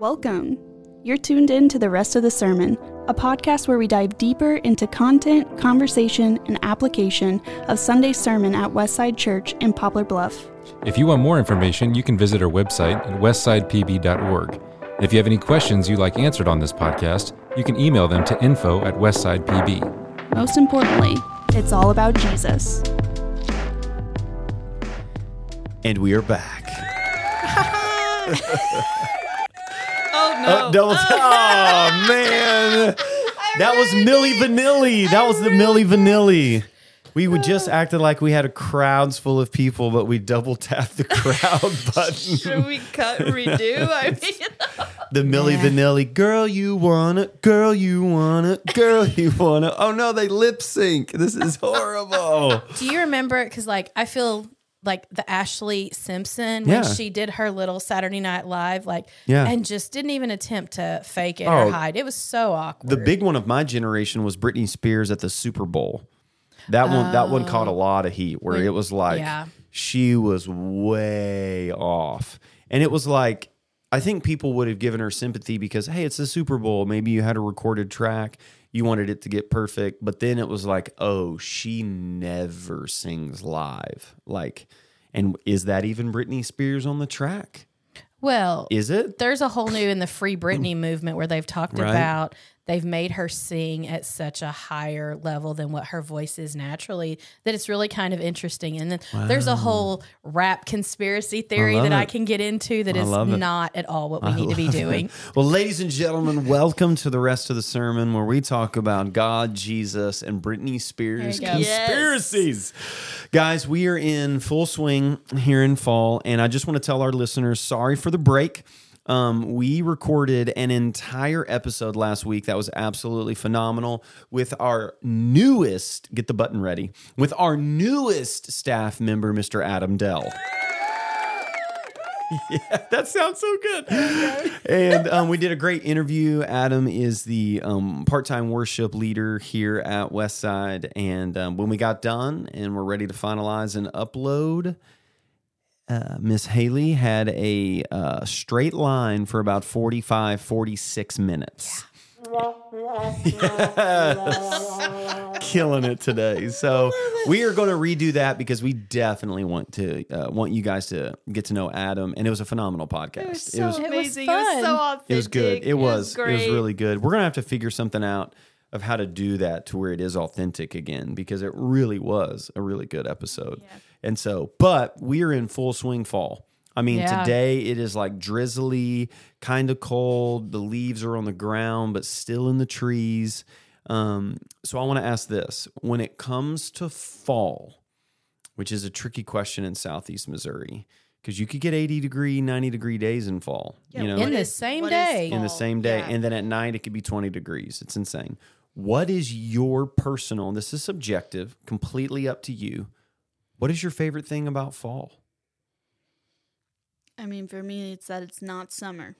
Welcome. You're tuned in to the rest of the sermon, a podcast where we dive deeper into content, conversation, and application of Sunday's sermon at Westside Church in Poplar Bluff. If you want more information, you can visit our website at westsidepb.org. If you have any questions you'd like answered on this podcast, you can email them to info at westsidepb. Most importantly, it's all about Jesus. And we are back. Oh no! Uh, that was, oh, man. That was Milli Vanilli. That was the Milli Vanilli. We would just acted like we had a crowds full of people, but we double tapped the crowd button. Should we cut redo? I mean, The Millie Yeah. Vanilli, girl, you wanna, girl, you wanna, girl, you wanna. Oh no, they lip sync. This is horrible. Do you remember? Because like I feel like the Ashlee Simpson Yeah. when she did her little Saturday Night Live, like Yeah. and just didn't even attempt to fake it Oh. or hide. It was so awkward. The big one of my generation was Britney Spears at the Super Bowl. That one, that one caught a oh. lot of heat. Where it was like yeah. she was way off, and it was like I think people would have given her sympathy because hey, it's the Super Bowl. Maybe you had a recorded track, you wanted it to get perfect, but then it was like, oh, she never sings live. Like, and is that even Britney Spears on the track? well, Is it? there's a whole new in the Free Britney movement where they've talked Right. about they've made her sing at such a higher level than what her voice is naturally that it's really kind of interesting. And then there's a whole rap conspiracy theory love that I can get into that I is not at all what we need to be doing. Well, ladies and gentlemen, welcome to the rest of the sermon where we talk about God, Jesus, and Britney Spears There you go. conspiracies. Guys, we are in full swing here in fall, and I just want to tell our listeners sorry for the break. Um, we recorded an entire episode last week that was absolutely phenomenal with our newest, get the button ready, with our newest staff member, Mr. Adam Dell. Yeah, that sounds so good. and um, we did a great interview. Adam is the um, part-time worship leader here at Westside. And um, when we got done and we're ready to finalize and upload, uh, Miss Haley had a uh, straight line for about 45, 46 minutes. Killing it today. So we are going to redo that because we definitely want to uh, want you guys to get to know Adam, and it was a phenomenal podcast. was so- It was amazing. It was, fun. so authentic. it was good. It was. It was, really good. We're gonna have to figure something out of how to do that to where it is authentic again because it really was a really good episode. And so, but we are in full swing fall. I mean, Yeah. today it is like drizzly, kind of cold. The leaves are on the ground, but still in the trees. Um, so I want to ask this: when it comes to fall, which is a tricky question in Southeast Missouri, because you could get 80 degree, 90 degree days in fall. Yeah, you know, In the same day. in the same day. Yeah. And then at night, it could be 20 degrees. It's insane. What is your personal, and this is subjective, completely up to you. What is your favorite thing about fall? I mean, for me, it's that it's not summer.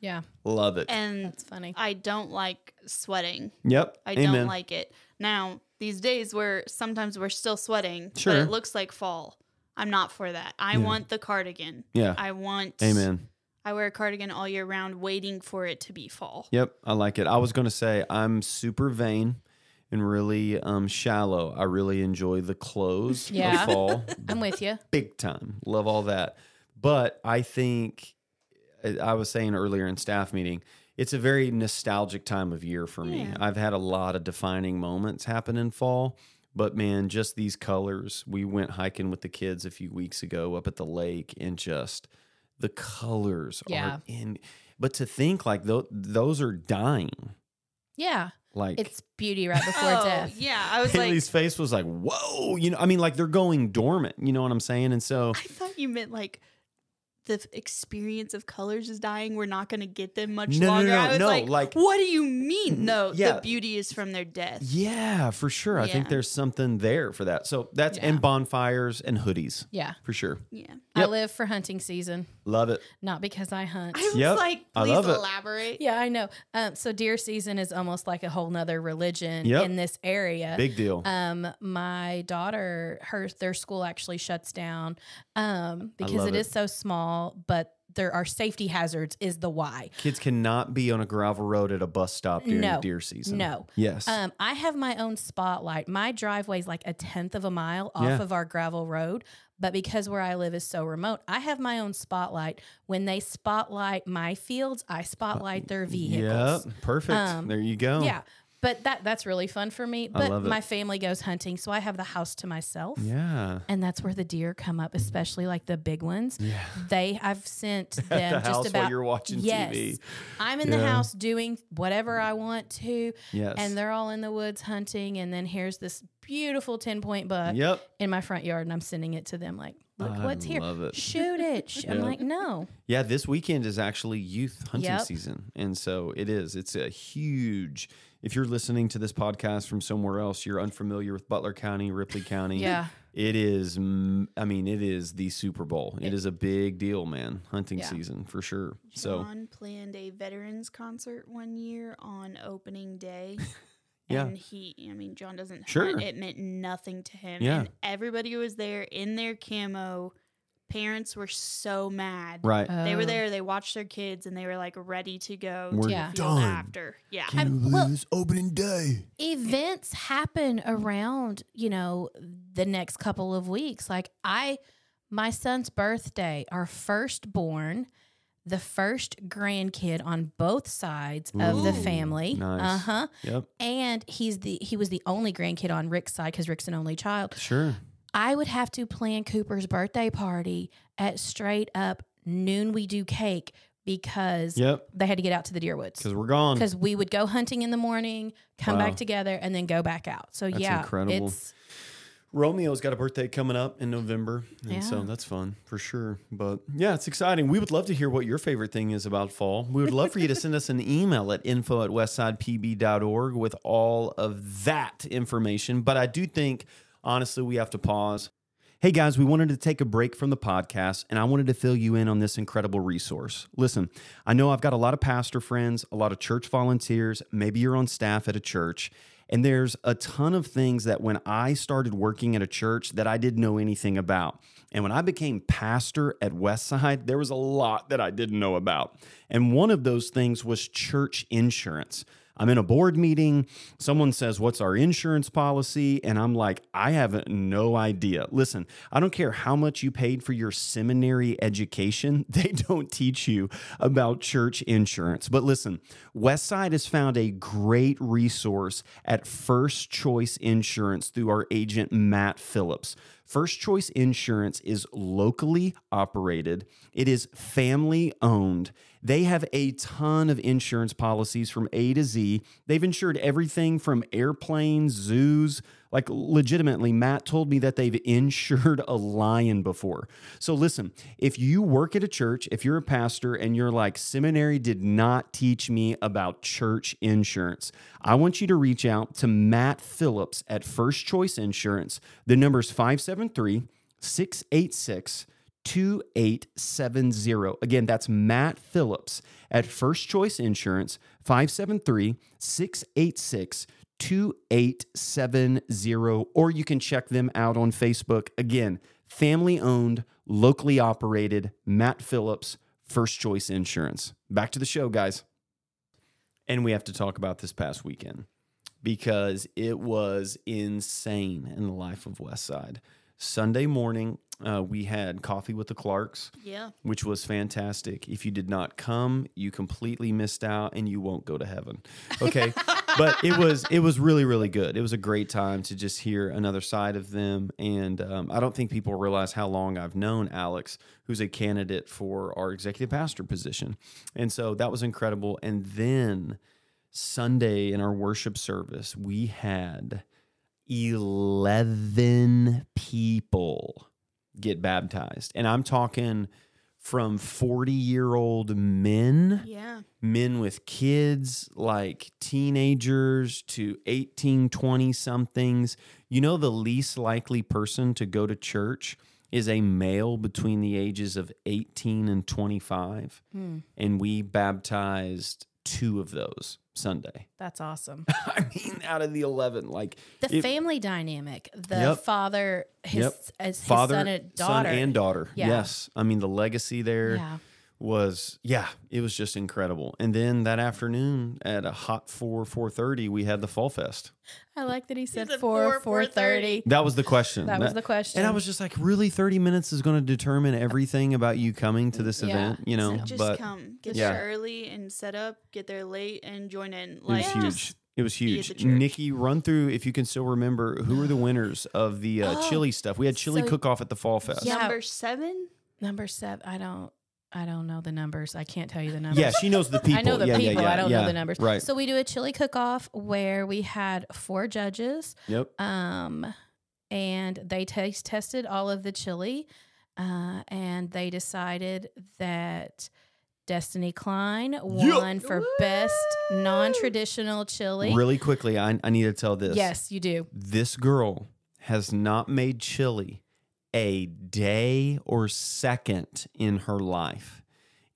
Yeah, Love it. And that's funny. I don't like sweating. yep. I Amen. don't like it. Now, these days where sometimes we're still sweating, but it looks like fall. I'm not for that. I Yeah. want the cardigan. Yeah. I want Amen. I wear a cardigan all year round waiting for it to be fall. Yep. I like it. I was going to say I'm super vain and really um, shallow. I really enjoy the clothes Yeah. of fall. I'm with you. big time. Love all that. But I think I was saying earlier in staff meeting, it's a very nostalgic time of year for me. Yeah. I've had a lot of defining moments happen in fall, but man, just these colors. We went hiking with the kids a few weeks ago up at the lake and just the colors Yeah. are in but to think like tho- those are dying. Yeah, Like it's beauty right before oh, death. yeah. I was like, Haley's face was like, "Whoa!" You know, I mean, like they're going dormant. You know what I'm saying? And so, I thought you meant like the experience of colors is dying. We're not going to get them much No, no, longer. no, I was no, like, like- what do you mean? No, Yeah. the beauty is from their death. Yeah, for sure. I think there's something there for that. So that's Yeah. and bonfires and hoodies Yeah, for sure. Yeah. I live for hunting season, Love it. not because I hunt. I was Yep. like, I please love it. elaborate. Yeah, I know. Um, so deer season is almost like a whole nother religion Yep. in this area. Big deal. Um, my daughter, her their school actually shuts down um, because it it. is so small, but there are safety hazards is the why. Kids cannot be on a gravel road at a bus stop during No. deer season. No. Yes. Um, I have my own spotlight. My driveway is like a tenth of a mile off Yeah. of our gravel road. But because where I live is so remote, I have my own spotlight. When they spotlight my fields, I spotlight their vehicles. Yep. Perfect. Um, there you go. Yeah. But that that's really fun for me. But love it. my family goes hunting, so I have the house to myself. Yeah. And that's where the deer come up, especially like the big ones. Yeah. They I've sent them the just house about you're watching yes, TV. I'm in the house doing whatever I want to. Yes. And they're all in the woods hunting. And then here's this beautiful 10 point buck Yep. in my front yard. And I'm sending it to them like, look I what's here. love it. Shoot it. Sh- I'm like, no. Yeah, this weekend is actually youth hunting Yep. season. And so it is. It's a huge if you're listening to this podcast from somewhere else, you're unfamiliar with Butler County, Ripley County. Yeah. It is I mean, it is the Super Bowl. it is a big deal, man. Hunting Yeah. season for sure. So John planned a veterans concert one year on opening day. Yeah. And he, I mean, John doesn't Sure. hunt. It meant nothing to him. Yeah. And everybody was there in their camo. Parents were so mad. right. They were Oh. there. They watched their kids, and they were like ready to go We're to Yeah. the field done. after. Yeah. Can you believe well- this opening day? events happen around you know the next couple of weeks like i my son's birthday our firstborn the first grandkid on both sides of the family nice. uh-huh Yep. and he's the he was the only grandkid on rick's side because rick's an only child Sure. I would have to plan cooper's birthday party at straight up noon we do cake because Yep. they had to get out to the deer woods Because we're gone. because we would go hunting in the morning, come Wow. back together, and then go back out. So That's yeah, incredible. it's Romeo's got a birthday coming up in November, and so that's fun for sure. But yeah, it's exciting. We would love to hear what your favorite thing is about fall. We would love for you to send us an email at info at westsidepb.org with all of that information. But I do think, honestly, we have to pause. Hey guys, we wanted to take a break from the podcast and I wanted to fill you in on this incredible resource. Listen, I know I've got a lot of pastor friends, a lot of church volunteers, maybe you're on staff at a church, and there's a ton of things that when I started working at a church that I didn't know anything about. And when I became pastor at Westside, there was a lot that I didn't know about. And one of those things was church insurance. I'm in a board meeting. Someone says, What's our insurance policy? And I'm like, I have no idea. Listen, I don't care how much you paid for your seminary education, they don't teach you about church insurance. But listen, Westside has found a great resource at First Choice Insurance through our agent, Matt Phillips. First Choice Insurance is locally operated, it is family owned. They have a ton of insurance policies from A to Z. They've insured everything from airplanes, zoos. Like, legitimately, Matt told me that they've insured a lion before. So, listen, if you work at a church, if you're a pastor and you're like, seminary did not teach me about church insurance, I want you to reach out to Matt Phillips at First Choice Insurance. The number is 573 686 2870. Again, that's Matt Phillips at First Choice Insurance, 573 686 2870. Or you can check them out on Facebook. Again, family owned, locally operated, Matt Phillips, First Choice Insurance. Back to the show, guys. And we have to talk about this past weekend because it was insane in the life of Westside. Sunday morning, uh, we had coffee with the Clarks, Yeah. which was fantastic. If you did not come, you completely missed out, and you won't go to heaven. Okay, but it was it was really really good. It was a great time to just hear another side of them, and um, I don't think people realize how long I've known Alex, who's a candidate for our executive pastor position, and so that was incredible. And then Sunday in our worship service, we had 11 people get baptized. And I'm talking from 40 year old men, Yeah. men with kids, like teenagers to 18, 20 somethings. You know, the least likely person to go to church is a male between the ages of 18 and 25. Hmm. And we baptized two of those Sunday. that's awesome. I mean, out of the 11, like The it- family dynamic, the Yep. father, his, Yep. his father, son and daughter. son and daughter. Yeah. Yes. I mean, the legacy there Yeah. Was yeah, it was just incredible. And then that afternoon at a hot four four thirty, we had the fall fest. I like that he said four four four, four thirty. That was the question. That was the question. And I was just like, really, thirty minutes is going to determine everything about you coming to this Yeah. event, you know? just but come, get Yeah. there early and set up, get there late and join in. it was Like huge. It was huge. the. Nikki, run through if you can still remember who were the winners of the uh, Oh, chili stuff. We had chili so- cook off at the fall fest. Yeah. number seven. Number seven. I don't. I don't know the numbers. I can't tell you the numbers. Yeah, she knows the people. I know the yeah, people. Yeah, yeah, I don't know the numbers. Right. So we do a chili cook off where we had four judges. yep. Um, and they taste tested all of the chili, uh, and they decided that Destiny Klein won for best non-traditional chili. Really quickly, I, I need to tell this. Yes, you do. This girl has not made chili a day or second in her life.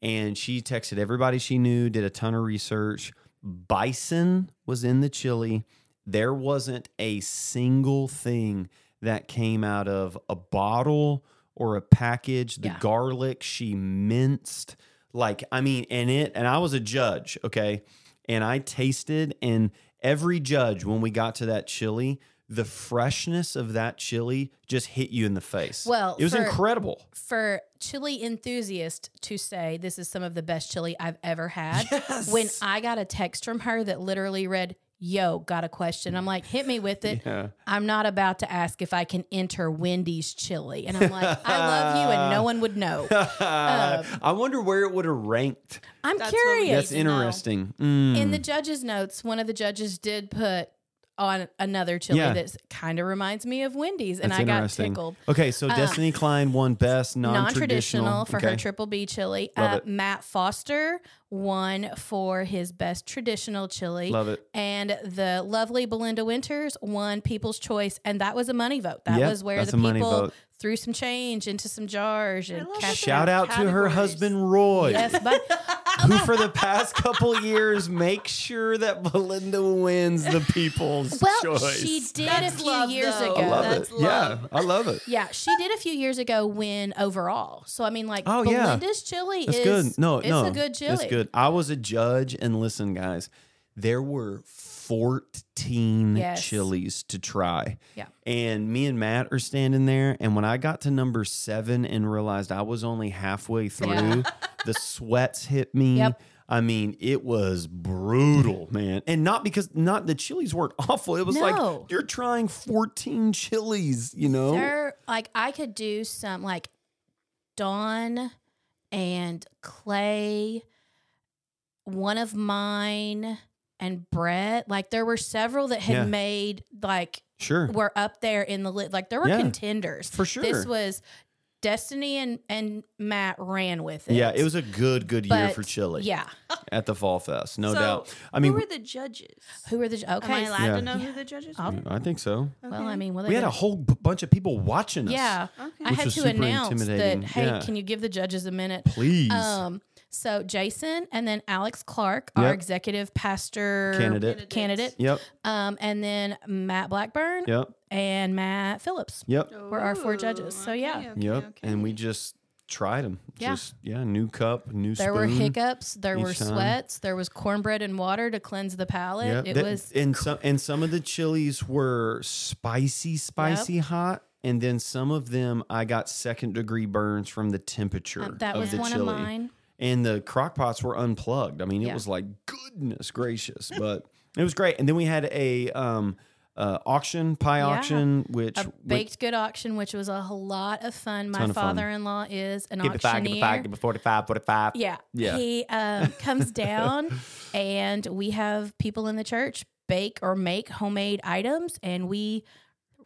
And she texted everybody she knew, did a ton of research. Bison was in the chili. There wasn't a single thing that came out of a bottle or a package. The Yeah. garlic she minced. Like, I mean, and it, and I was a judge, okay? And I tasted, and every judge, when we got to that chili, the freshness of that chili just hit you in the face. Well, it was for- incredible. For chili enthusiast to say this is some of the best chili I've ever had. When I got a text from her that literally read, Yo, got a question. I'm like, hit me with it. Yeah. I'm not about to ask if I can enter Wendy's chili. And I'm like, I love you, and no one would know. I wonder where it would have ranked. I'm That's curious. That's to know. interesting. Mm. In the judges' notes, one of the judges did put on another chili Yeah. that kind of reminds me of Wendy's, and That's I got interesting. tickled. Okay, so Destiny Klein won best non-traditional, Non-traditional for her Okay. triple B chili. Love Uh, it. Matt Foster won for his best traditional chili. Love it. And the lovely Belinda Winters won People's Choice, and that was a money vote. That Yep, was where that's the a money people vote. Threw some change into some jars and love that cashed they Shout have out to her husband Roy, Yes, but who for the past couple years makes sure that Belinda wins the People's well, Choice. she did That's a few love, years though. ago. I love That's it. Yeah. I love it. Yeah, she did a few years ago win overall. So I mean, like Oh, yeah. Belinda's chili That's is good. No, it's no, a good chili. It's good. I was a judge, and listen, guys, there were fourteen Yes. chilies to try. Yeah. And me and Matt are standing there, and when I got to number seven and realized I was only halfway through, Yeah. the sweats hit me. Yep. I mean, it was brutal, man. And not because not the chilies weren't awful. It was No. like you're trying 14 chilies, you know? There, like I could do some like Dawn and Clay, one of mine and Brett. Like there were several that had Yeah. made like Sure. were up there in the lit. Like there were Yeah, contenders for sure. This was Destiny and and Matt ran with it. Yeah, it was a good, good year But, for chili. Yeah. at the Fall Fest, no So, doubt. I mean, who were the judges? Who were the okay? Am I allowed Yeah. to know who the judges I'll- were? I think so. Well, I mean, well, We had a whole b- bunch of people watching us. Yeah, Okay. I had was to super announce that. Hey, Yeah. can you give the judges a minute? please. Um, so Jason and then Alex Clark, our executive pastor Candidate. candidate. Yep. Um, and then Matt Blackburn Yep. and Matt Phillips Yep. were our four judges. So okay, yeah, okay, yep. okay. And we just tried them. Yeah. Just yeah, new cup, new spoon there spoon. were hiccups, there were each time. sweats, there was cornbread and water to cleanse the palate. Yep. It That- was and some and some of the chilies were spicy, spicy hot. And then some of them I got second degree burns from the temperature uh, that of was the one chili. of mine. And the crock pots were unplugged. I mean, it Yeah. was like goodness gracious, but it was great. And then we had a um, uh, auction, pie Yeah. auction, which A baked good auction, which was a lot of fun. My Ton of fun. father-in-law is an give five, give me five, give me 45, 45. Yeah. Yeah. He um, comes down and we have people in the church bake or make homemade items and we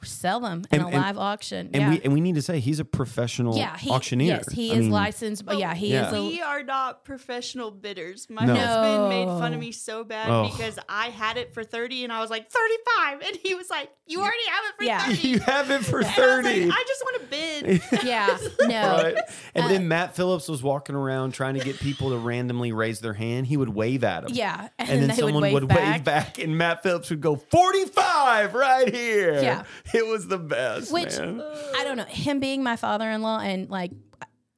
sell them in And- a and- live auction. And yeah. we and we need to say he's a professional yeah, he, auctioneer. Yes, he I is mean, licensed. But yeah, he Yeah. is a We are not professional bidders. My No. husband made fun of me so bad Oh. because I had it for 30 and I was like 35 and he was like, "You already have it for Yeah. 30." You have it for And I 30. like, I just want to bid. yeah. No. Right? And Uh, then Matt Phillips was walking around trying to get people to randomly raise their hand. He would wave at them. Yeah. And, And, then they someone would wave back. back, and Matt Phillips would go 45 right here. Yeah. It was the best. Which man. I don't know. Him being my father in law and like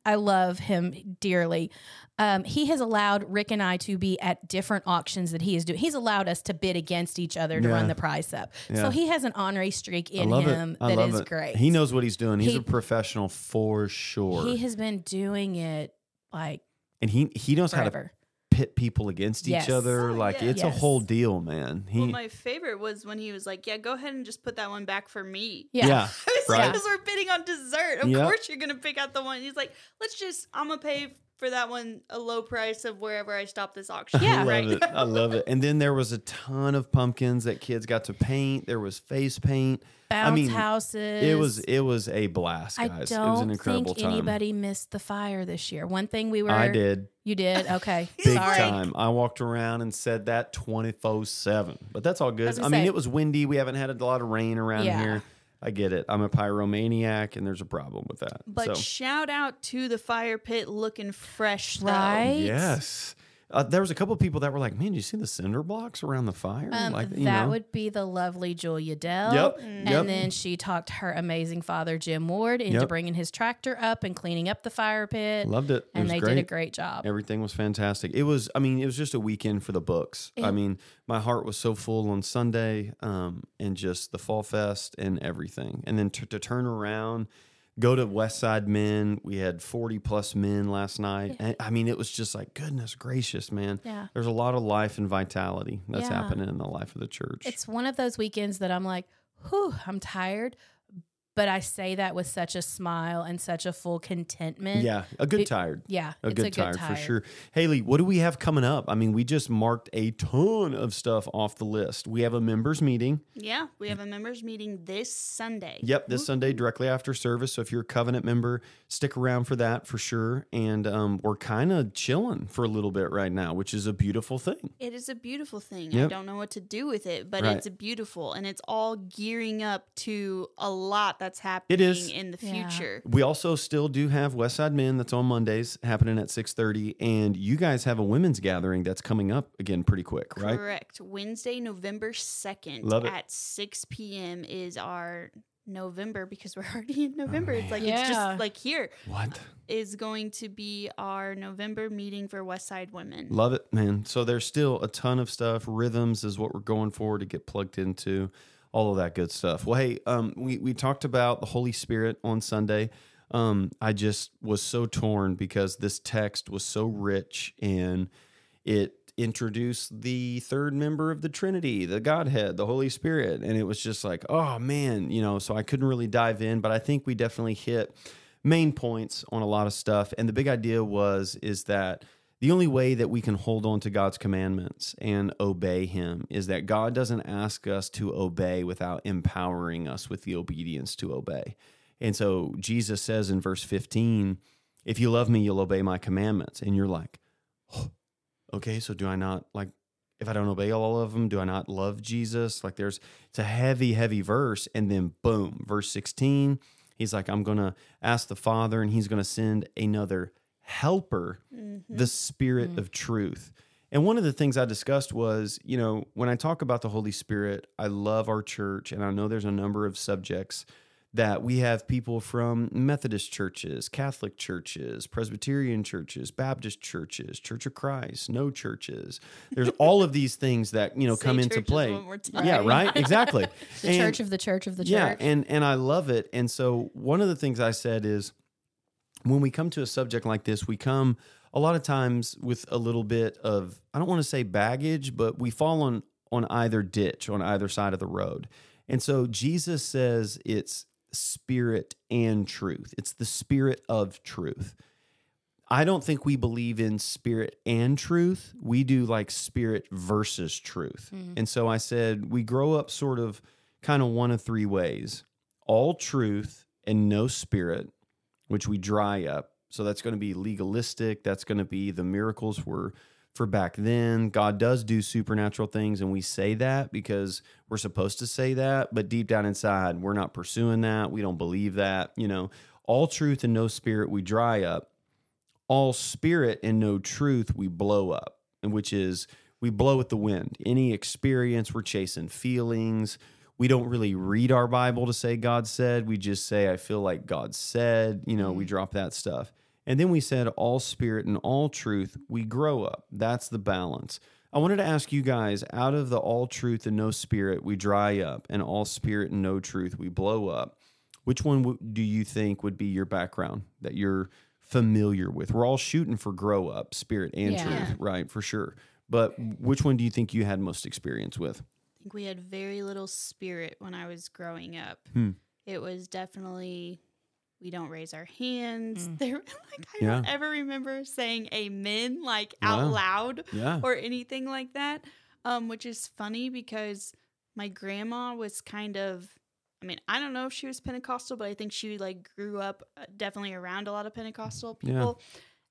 I love him dearly. Um, he has allowed Rick and I to be at different auctions that he is doing. He's allowed us to bid against each other to Yeah. run the price up. Yeah. So he has an honorary streak in him it. I that love is it. great. He knows what he's doing. He's He- a professional for sure. He has been doing it like and he he knows how to forever. Pit people against Yes. each other. Oh, like yeah. it's a whole deal, man. He well, my favorite was when he was like, "Yeah, go ahead and just put that one back for me." Yeah. yeah. I was Right. like, "Because we're bidding on dessert. Of Yep. course, you're gonna pick out the one." He's like, "Let's just, I'm gonna pay for that one a low price of wherever I stop this auction." Yeah. I love right. it. I love it. And then there was a ton of pumpkins that kids got to paint. There was face paint. Bounce I mean, houses. It was it was a blast, I guys. it was don't an incredible think time. anybody missed the fire this year. One thing we were I did You did? Okay. big Sorry. time. I walked around and said that twenty four seven, but that's all good. was I, mean, say- it was windy. We haven't had a lot of rain around Yeah. here. I get it. I'm a pyromaniac, and there's a problem with that. But so. shout out to the fire pit looking fresh, though. Right? Yes. Uh, there was a couple of people that were like, "Man, did you see the cinder blocks around the fire?" Um, like, that know. would be the lovely Julia Dell. Yep. And Yep. then she talked her amazing father, Jim Ward, into Yep. bringing his tractor up and cleaning up the fire pit. loved it. It and was they great. did a great job. Everything was fantastic. It was, I mean, it was just a weekend for the books. I mean, my heart was so full on Sunday, um, and just the fall fest and everything. And then to, to turn around, go to West Side Men. We had forty plus men last night. And, I mean, it was just like goodness gracious, man. Yeah. There's a lot of life and vitality that's Yeah. happening in the life of the church. It's one of those weekends that I'm like, whew, I'm tired. But I say that with such a smile and such a full contentment. yeah, a good Be- tired. Yeah. a it's good, a good tired, tired for sure. Haley, what do we have coming up? I mean, we just marked a ton of stuff off the list. We have a members meeting. Yeah, we have a members meeting this Sunday. Yep, this Sunday directly after service. So if you're a covenant member, stick around for that for sure. And um, we're kind of chilling for a little bit right now, which is a beautiful thing. It is a beautiful thing. I don't know what to do with it, but Right. it's beautiful and it's all gearing up to a lot that's happening is. in the Yeah. future. We also still do have West Side Men that's on Mondays happening at 6:30 and you guys have a women's gathering that's coming up again pretty quick, right? Correct. Wednesday, November 2nd Love it. at 6 p.m. is our November because we're already in oh, November. it's like it's just like here What? is going to be our November meeting for West Side Women. Love it, man. So there's still a ton of stuff. Rhythms is what we're going for to get plugged into, all of that good stuff. Well, hey, um, we we talked about the Holy Spirit on Sunday. Um, I just was so torn because this text was so rich and it introduced the third member of the Trinity, the Godhead, the Holy Spirit, and it was just like, oh man, you know. So I couldn't really dive in, but I think we definitely hit main points on a lot of stuff. And the big idea was is that the only way that we can hold on to God's commandments and obey Him is that God doesn't ask us to obey without empowering us with the obedience to obey. And so Jesus says in verse 15, if you love me, you'll obey my commandments. And you're like, "Oh, okay, so do I not like, if I don't obey all of them, do I not love Jesus? Like there's, it's a heavy, heavy verse. And then boom, verse 16, he's like, I'm to ask the Father and he's to send another helper, mm-hmm. the Spirit of mm-hmm. truth. And one of the things I discussed was, you know, when I talk about the Holy Spirit, I love our church, and I know there's a number of subjects that we have people from Methodist churches, Catholic churches, Presbyterian churches, Baptist churches, Church of Christ, no churches. There's all of these things that, you know, Say come into play. one more time. Yeah, right? Exactly. The And- church of the church of the church. yeah, and and I love it. And so one of the things I said is when we come to a subject like this, we come a lot of times with a little bit of I don't want to say baggage, but we fall on on either ditch, on either side of the road. And so Jesus says it's spirit and truth. It's the spirit of truth. I don't think we believe in spirit and truth. We do like spirit versus truth. Mm-hmm. And so I said we grow up sort of kind of one of three ways all truth and no spirit, which we dry up. So that's going to be legalistic. That's going to be the miracles were for back then. God does do supernatural things, and we say that because we're supposed to say that. But deep down inside, we're not pursuing that. We don't believe that. You know, all truth and no spirit, we dry up all spirit and no truth we blow up and which is we blow with the wind any experience we're chasing feelings we don't really read our bible to say god said we just say i feel like god said you know we mm. drop that stuff And then we said all spirit and all truth, we grow up. That's the balance. I wanted to ask you guys out of the all truth and no spirit, we dry up, and all spirit and no truth, we blow up. Which one do you think would be your background that you're familiar with? We're all shooting for grow up, spirit and Yeah. truth, right? For sure. But which one do you think you had most experience with? I think we had very little spirit when I was growing up. Hmm. It was definitely we don't raise our hands. Mm. There, like I Yeah. don't ever remember saying amen like Wow. out loud Yeah. or anything like that. Um, which is funny because my grandma was kind of. I mean, I don't know if she was Pentecostal, but I think she like grew up uh, definitely around a lot of Pentecostal Yeah. people,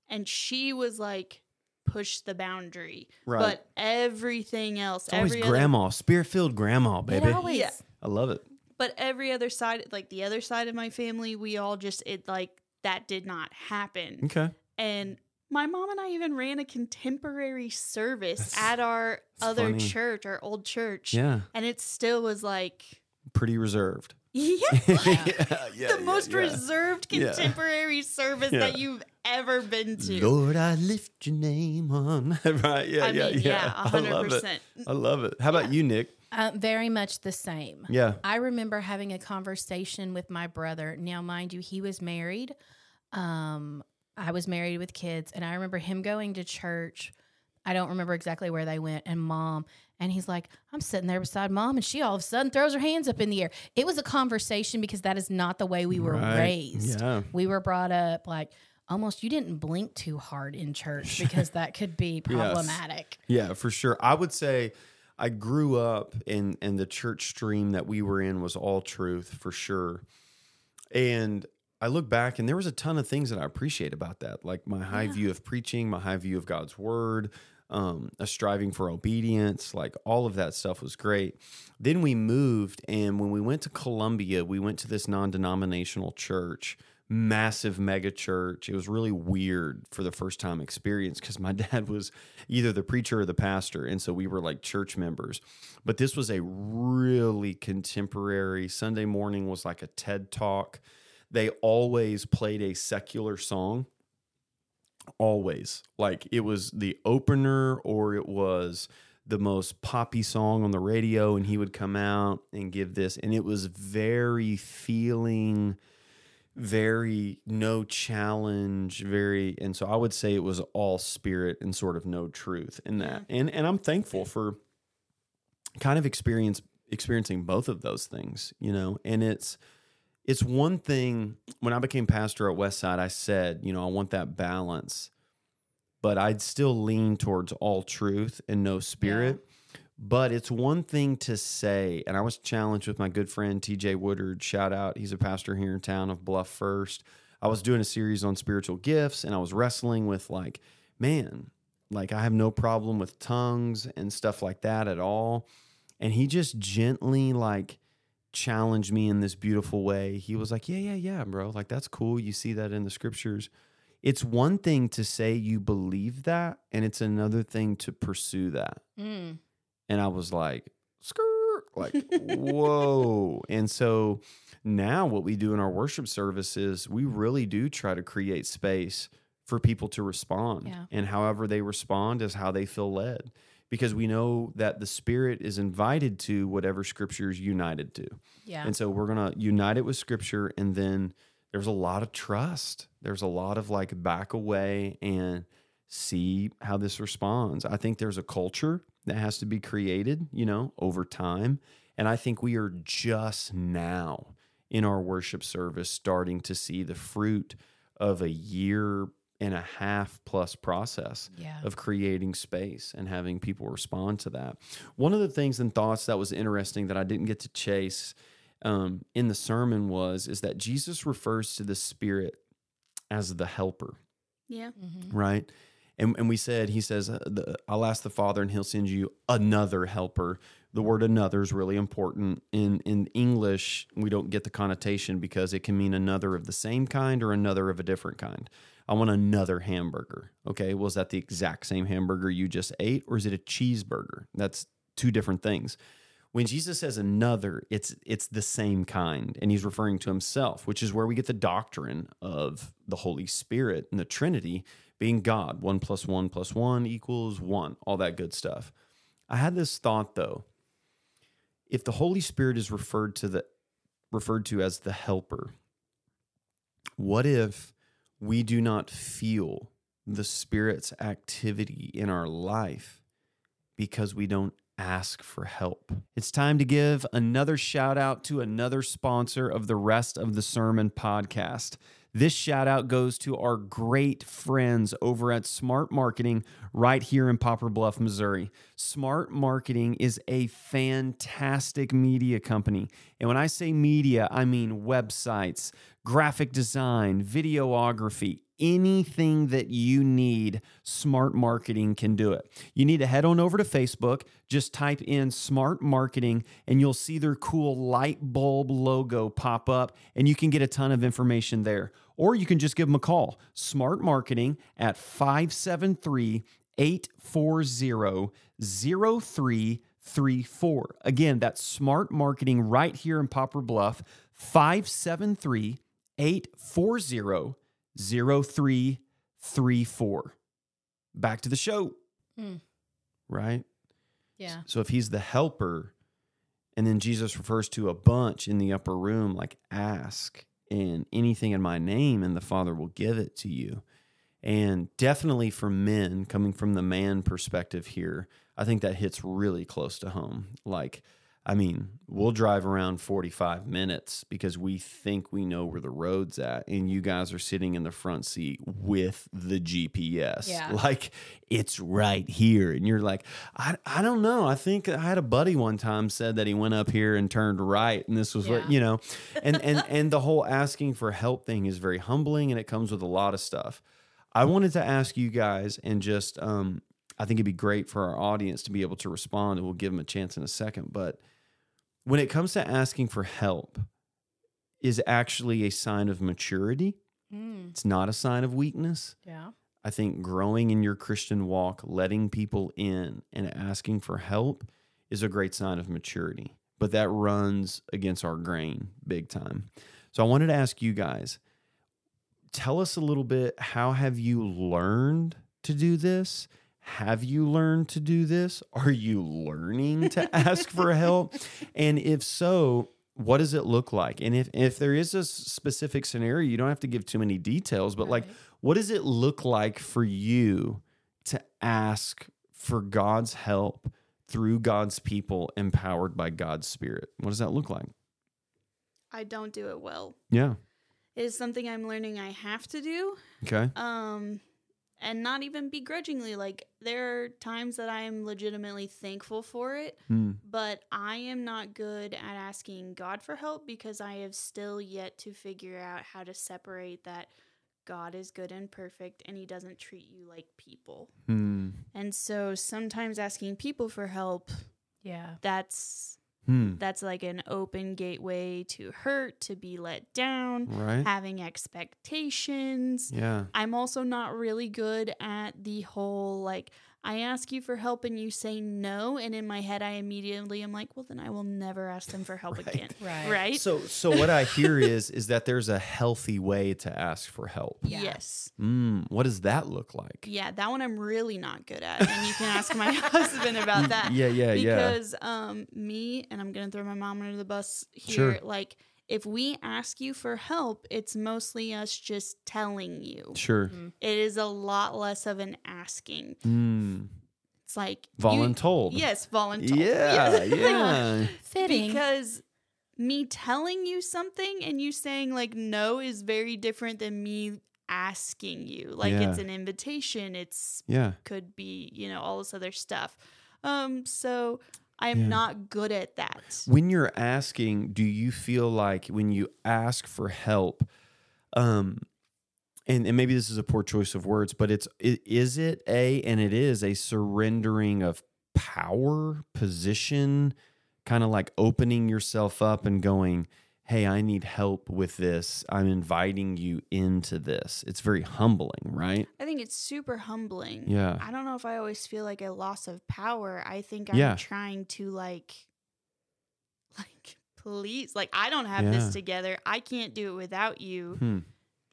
and she was like push the boundary. Right. But everything else, It's always every grandma, spirit filled grandma, baby. It always. Yeah. I love it. but every other side like the other side of my family we all just it like that did not happen Okay. and my mom and i even ran a contemporary service That's- at our other funny. church our old church Yeah. and it still was like Pretty reserved. Yeah, yeah, yeah, the most yeah. reserved Yeah. contemporary service Yeah. that you've ever been to Lord, I lift your name on. right. Yeah. I yeah. mean, yeah. yeah, I love it. I love it. How about you, Nick? Uh, very much the same. Yeah. I remember having a conversation with my brother. Now, mind you, he was married. Um, I was married with kids, and I remember him going to church. I don't remember exactly where they went, and mom. And he's like, I'm sitting there beside mom, and she all of a sudden throws her hands up in the air. It was a conversation because that is not the way we were Right. raised. Yeah. We were brought up like almost you didn't blink too hard in church because that could be problematic. Yeah, for sure. I would say I grew up in and the church stream that we were in was all truth for sure. And I look back and there was a ton of things that I appreciate about that, like my high view of preaching, my high view of God's word, um, a striving for obedience, like all of that stuff was great. Then we moved, and when we went to Columbia, we went to this non-denominational church massive mega church. It was really weird for the first time experience because my dad was either the preacher or the pastor. And so we were like church members. But this was a really contemporary Sunday morning was like a TED talk. They always played a secular song. Always. Like it was the opener or it was the most poppy song on the radio and he would come out and give this and it was very feeling very no challenge very and so i would say it was all spirit and sort of no truth in that and and i'm thankful for kind of experience experiencing both of those things you know and it's it's one thing when i became pastor at westside i said you know i want that balance but i'd still lean towards all truth and no spirit but it's one thing to say, and I was challenged with my good friend TJ Woodard. Shout out, he's a pastor here in town of Bluff First. I was doing a series on spiritual gifts, and I was wrestling with like, man, like I have no problem with tongues and stuff like that at all. And he just gently like challenged me in this beautiful way. He was like, yeah, yeah, yeah, bro. Like that's cool. You see that in the scriptures. It's one thing to say you believe that, and it's another thing to pursue that Mm. and I was like, skirt, like, whoa. And so now what we do in our worship service is we really do try to create space for people to respond. Yeah. And however they respond is how they feel led. Because we know that the spirit is invited to whatever scripture is united to. Yeah. And so we're going to unite it with scripture. And then there's a lot of trust. There's a lot of like back away and see how this responds. I think there's a culture that has to be created, you know, over time. And I think we are just now in our worship service starting to see the fruit of a year and a half plus process Yeah. of creating space and having people respond to that. One of the things and thoughts that was interesting that I didn't get to chase um, in the sermon was is that Jesus refers to the Spirit as the helper, Yeah. Mhm. right? And, and we said, he says, uh, the, I'll ask the Father and he'll send you another helper. The word another is really important. In, in English, we don't get the connotation because it can mean another of the same kind or another of a different kind. I want another hamburger. Okay. Was that the exact same hamburger you just ate or is it a cheeseburger? That's two different things. When Jesus says another, it's it's the same kind, and he's referring to himself, which is where we get the doctrine of the Holy Spirit and the Trinity being God. One plus one plus one equals one, all that good stuff. I had this thought though. If the Holy Spirit is referred to the referred to as the helper, what if we do not feel the Spirit's activity in our life because we don't ask for help? It's time to give another shout out to another sponsor of the rest of the sermon podcast. This shout out goes to our great friends over at Smart Marketing right here in Poplar Bluff, Missouri. Smart Marketing is a fantastic media company. And when I say media, I mean websites, graphic design, videography, anything that you need, smart marketing can do it. You need to head on over to Facebook, just type in smart marketing, and you'll see their cool light bulb logo pop up, and you can get a ton of information there. Or you can just give them a call, smart marketing at 573 840 0334. Again, that's smart marketing right here in Poplar Bluff, 573 840 0334. Back to the show. Hmm. Right? Yeah. So if he's the helper, and then Jesus refers to a bunch in the upper room, like ask and anything in my name, and the Father will give it to you. And definitely for men, coming from the man perspective here, I think that hits really close to home. Like, I mean, we'll drive around 45 minutes because we think we know where the road's at. And you guys are sitting in the front seat with the GPS. Yeah. Like it's right here. And you're like, I, I don't know. I think I had a buddy one time said that he went up here and turned right. And this was what, you know, and, and, and the whole asking for help thing is very humbling and it comes with a lot of stuff. I wanted to ask you guys and just, um, I think it'd be great for our audience to be able to respond and we'll give them a chance in a second. But when it comes to asking for help is actually a sign of maturity. Mm. It's not a sign of weakness. Yeah. I think growing in your Christian walk, letting people in and asking for help is a great sign of maturity. But that runs against our grain big time. So I wanted to ask you guys, tell us a little bit how have you learned to do this? Have you learned to do this? Are you learning to ask for help? And if so, what does it look like? And if if there is a specific scenario, you don't have to give too many details, but like what does it look like for you to ask for God's help through God's people empowered by God's spirit? What does that look like? I don't do it well. Yeah. It is something I'm learning I have to do. Okay. Um and not even begrudgingly like there are times that I am legitimately thankful for it, Hmm. but I am not good at asking God for help because I have still yet to figure out how to separate that God is good and perfect and he doesn't treat you like people. Hmm. And so sometimes asking people for help, Yeah. that's Hmm. that's like an open gateway to hurt, to be let down, Right. having expectations. Yeah. I'm also not really good at the whole like I ask you for help and you say no and in my head I immediately am like, well then I will never ask them for help Right. again. Right. Right? So so what I hear is is that there's a healthy way to ask for help. Yeah. Yes. Mm, what does that look like? Yeah, that one I'm really not good at. And you can ask my husband about that. Yeah, yeah, yeah. because um me and I'm gonna throw my mom under the bus here. Sure. Like if we ask you for help, it's mostly us just telling you. Sure. It is a lot less of an asking. Mm. It's like you- Yes, voluntold. Yeah, Yes. yeah. Fitting. because me telling you something and you saying like no is very different than me asking you. Like Yeah. it's an invitation. It's yeah. could be, you know, all this other stuff. Um, so I'm Yeah. not good at that. When you're asking, do you feel like when you ask for help, um, and, and maybe this is a poor choice of words, but it's i- is it a and it is a surrendering of power, position, kind of like opening yourself up and going, "Hey, I need help with this. I'm inviting you into this." It's very humbling, right? I think it's super humbling. Yeah. I don't know if I always feel like a loss of power. I think I'm Yeah. trying to like like please, like I don't have Yeah. this together. I can't do it without you. Hmm.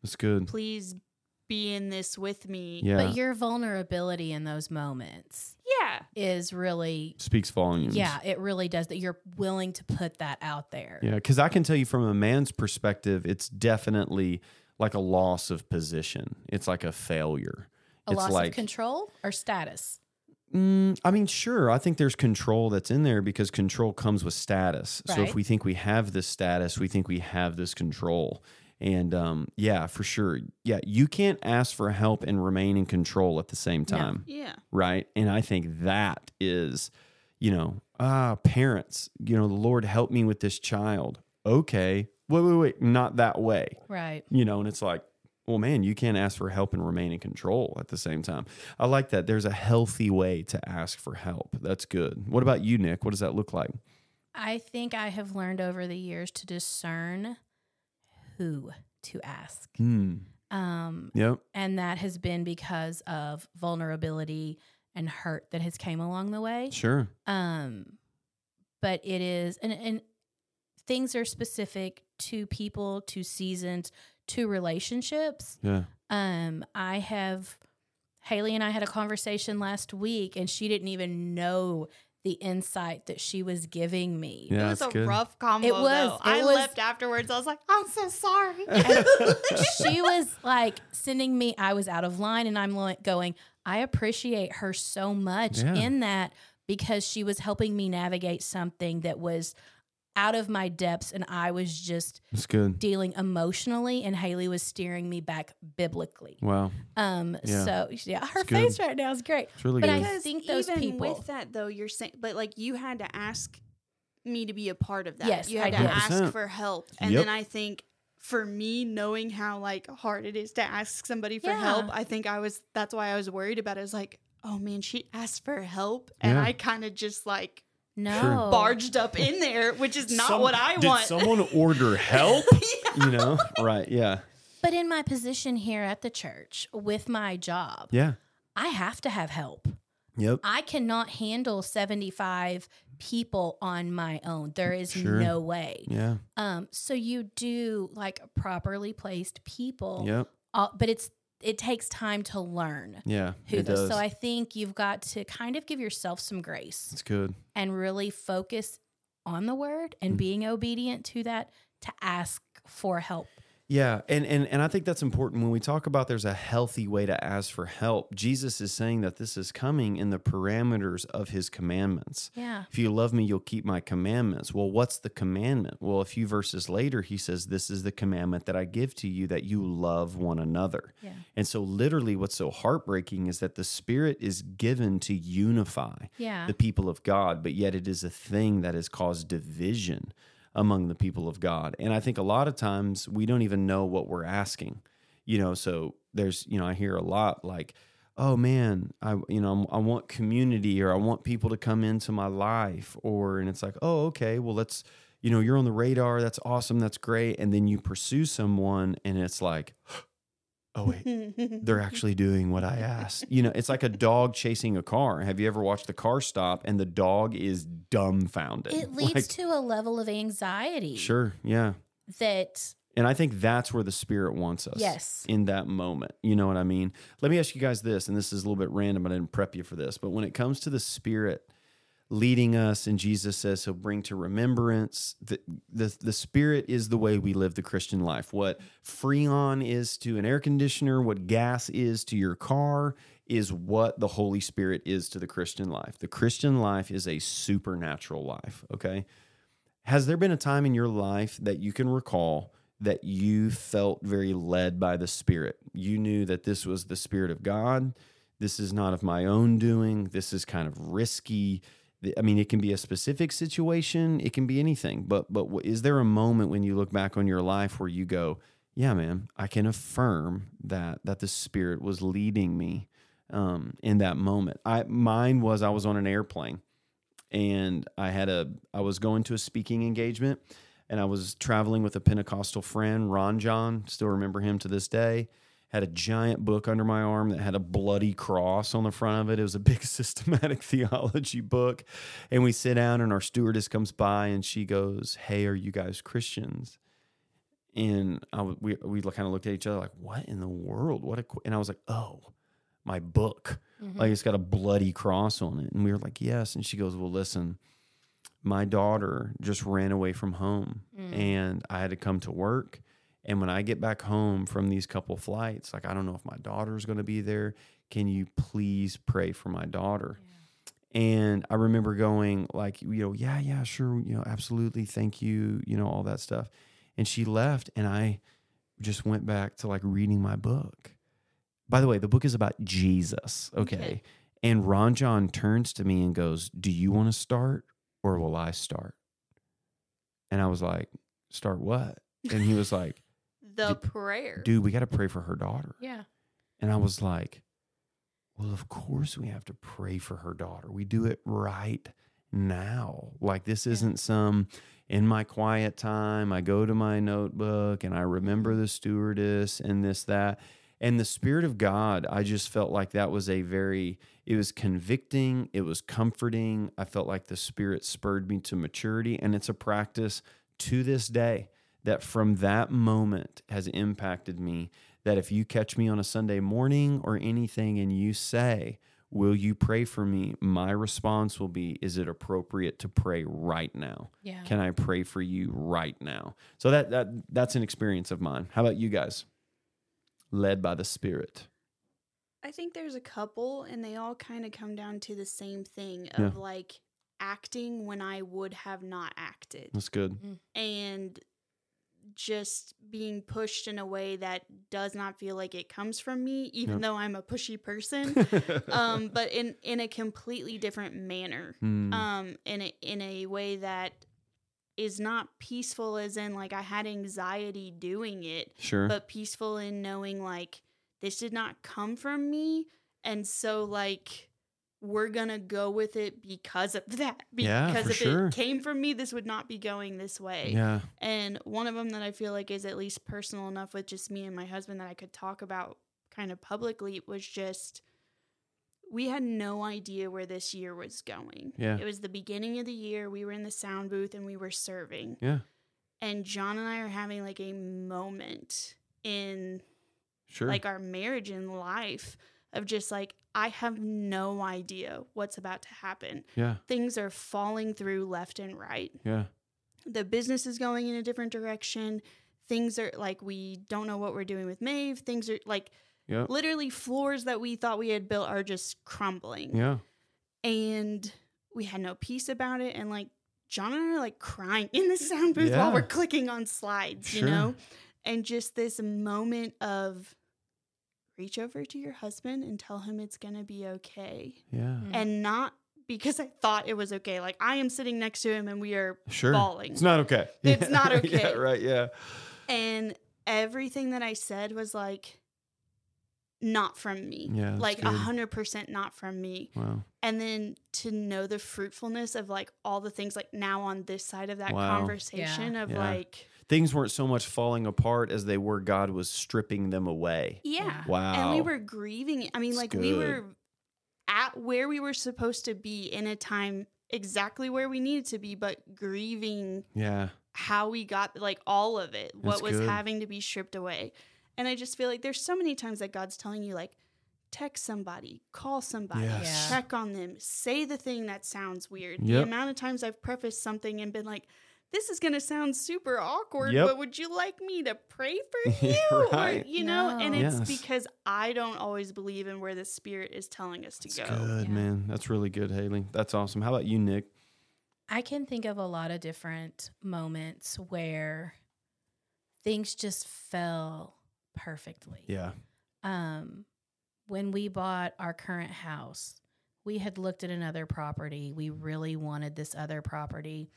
That's good. Please be in this with me. Yeah. But your vulnerability in those moments Yeah. is really, Speaks volumes. yeah, it really does that you're willing to put that out there. Yeah, because I can tell you from a man's perspective, it's definitely like a loss of position. It's like a failure. A it's loss like of control or status. Mm, I mean, sure. I think there's control that's in there because control comes with status. So if we think we have this status, we think we have this control. And um, yeah, for sure. Yeah, you can't ask for help and remain in control at the same No. time. Yeah. Right. And I think that is, you know, ah, parents, you know, the Lord help me with this child. Okay. Wait, wait, wait. Not that way Right. you know, and it's like, well, man, you can't ask for help and remain in control at the same time. I like that. There's a healthy way to ask for help. That's good. What about you, Nick? What does that look like? I think I have learned over the years to discern who to ask. Hmm. Um, Yep. and that has been because of vulnerability and hurt that has came along the way. Sure. Um, but it is, and, and things are specific to people, to seasons, to relationships. Yeah. Um, I have Haley and I had a conversation last week, and she didn't even know the insight that she was giving me. Yeah, it was a good. rough combo. It was- Though. it I was- left afterwards. I was like, I'm so sorry. she was like sending me i was out of line and i'm like going i appreciate her so much Yeah. in that because she was helping me navigate something that was out of my depths and i was just That's good. dealing emotionally and haley was steering me back biblically Wow. um Yeah. so yeah her It's good. face right now is great It's really But good. I- think those even people- with that though, you're saying, but like you had to ask me to be a part of that. Yes, you had I to did. ask for help, and Yep. then I think for me knowing how like hard it is to ask somebody for Yeah. help, I think I was that's why I was worried about it. I was like, oh man, she asked for help, and Yeah. I kind of just like no barged up in there, which is not Some- what I did want. someone order help? You know? Right. Yeah. but in my position here at the church with my job Yeah. i have to have help Yep. I cannot handle 75 people on my own. There is Sure. no way. Yeah. Um, so you do like properly placed people, Yep. uh, but it's it takes time to learn Yeah. who It does. So I think you've got to kind of give yourself some grace it's good. and really focus on the word and mm. being obedient to that to ask for help. Yeah, and, and and I think that's important when we talk about there's a healthy way to ask for help. Jesus is saying that this is coming in the parameters of his commandments. Yeah. If you love me, you'll keep my commandments. Well, what's the commandment? Well, a few verses later, he says, This is the commandment that I give to you that you love one another. Yeah. And so, literally, what's so heartbreaking is that the Spirit is given to unify Yeah. the people of God, but yet it is a thing that has caused division among the people of God. And I think a lot of times we don't even know what we're asking. You know, so there's, you know, I hear a lot like, oh man, I you know, I want community or I want people to come into my life or and it's like, "Oh, okay, well let's you know, you're on the radar, that's awesome, that's great." And then you pursue someone and it's like, "Oh wait, they're actually doing what I asked. You know, it's like a dog chasing a car. Have you ever watched the car stop and the dog is dumbfounded? It leads Like, to a level of anxiety Sure, yeah. that And I think that's where the spirit wants us. Yes. In that moment. You know what I mean? Let me ask you guys this, and this is a little bit random, I didn't prep you for this, but when it comes to the spirit leading us, and Jesus says he'll bring to remembrance, the, the, the spirit is the way we live the Christian life. What Freon is to an air conditioner, what gas is to your car, is what the Holy Spirit is to the Christian life. The Christian life is a supernatural life, okay? Has there been a time in your life that you can recall that you felt very led by the Spirit? You knew that this was the Spirit of God. This is not of my own doing. This is kind of risky. I mean, it can be a specific situation. It can be anything. But but is there a moment when you look back on your life where you go, "Yeah, man, I can affirm that that the Spirit was leading me um, in that moment." I mine was I was on an airplane and I had a I was going to a speaking engagement and I was traveling with a Pentecostal friend, Ron John, still remember him to this day. Had a giant book under my arm that had a bloody cross on the front of it. It was a big systematic theology book. And we sit down, and our stewardess comes by and she goes, Hey, are you guys Christians? And I, we, we kind of looked at each other like, What in the world? What a, qu-" and I was like, Oh, my book. Mm-hmm. Like it's got a bloody cross on it. And we were like, Yes. And she goes, Well, listen, my daughter just ran away from home mm. and I had to come to work. And when I get back home from these couple flights, like I don't know if my daughter's going to be there. Can you please pray for my daughter? And I remember going like, you know, yeah, yeah, sure, you know, absolutely, thank you, you know, all that stuff. And she left and I just went back to like reading my book. By the way, the book is about Jesus, okay? Okay. And Ron John turns to me and goes, "Do you want to start or will I start?" And I was like, "Start what?" And he was like, The prayer. "Dude, we got to pray for her daughter." Yeah. And I was like, well, of course we have to pray for her daughter. We do it right now. Like, this isn't some in my quiet time, I go to my notebook and I remember the stewardess and this, that. And the Spirit of God, I just felt like that was a very, it was convicting, it was comforting. I felt like the Spirit spurred me to maturity. And it's a practice to this day that from that moment has impacted me. That if you catch me on a Sunday morning or anything and you say, Will you pray for me? My response will be, Is it appropriate to pray right now? Yeah. Can I pray for you right now? So that that that's an experience of mine. How about you guys? Led by the Spirit. I think there's a couple, and they all kind of come down to the same thing Yeah. of like acting when I would have not acted. That's good. Mm. and just being pushed in a way that does not feel like it comes from me even Yep. though i'm a pushy person um but in in a completely different manner Hmm. um in a in a way that is not peaceful as in like i had anxiety doing it sure. but peaceful in knowing like this did not come from me and so like we're gonna go with it because of that Yeah, because if sure. it came from me this would not be going this way yeah. and one of them that I feel like is at least personal enough with just me and my husband that I could talk about kind of publicly was just we had no idea where this year was going. Yeah. It was the beginning of the year. We were in the sound booth and we were serving. Yeah. And John and I are having like a moment in Sure. like our marriage and life of just like I have no idea what's about to happen. yeah. Things are falling through left and right Yeah. the business is going in a different direction. Things are like we don't know what we're doing with Maeve. Things are like Yeah. literally floors that we thought we had built are just crumbling. Yeah. And we had no peace about it. And like John and I are like crying in the sound booth Yeah. while we're clicking on slides, Sure. you know? And just this moment of reach over to your husband and tell him it's going to be okay. Yeah. Mm. And not because I thought it was okay. Like I am sitting next to him and we are Sure. bawling. It's not okay. It's not Yeah, okay. right. Yeah. and everything that I said was like not from me. Yeah, like a hundred percent not from me. Wow. And then to know the fruitfulness of like all the things like now on this side of that Wow. conversation of Yeah. like Things weren't so much falling apart as they were God was stripping them away. yeah. Yeah. Wow. And we were grieving. I mean, That's like we were at where we were supposed to be in a time exactly where we needed to be, but grieving Yeah. how we got like all of it, what That's was good. having to be stripped away. And I just feel like there's so many times that God's telling you like text somebody, call somebody, Yes. Check on them, say the thing that sounds weird. The amount of times I've prefaced something and been like this is going to sound super awkward, Yep. but would you like me to pray for you? Right. Or, you know, and it's Yes. because I don't always believe in where the spirit is telling us to That's go. good, Yeah. man. That's really good, Haley. That's awesome. How about you, Nick? I can think of a lot of different moments where things just fell perfectly. Yeah. Um, when we bought our current house, we had looked at another property. We really wanted this other property.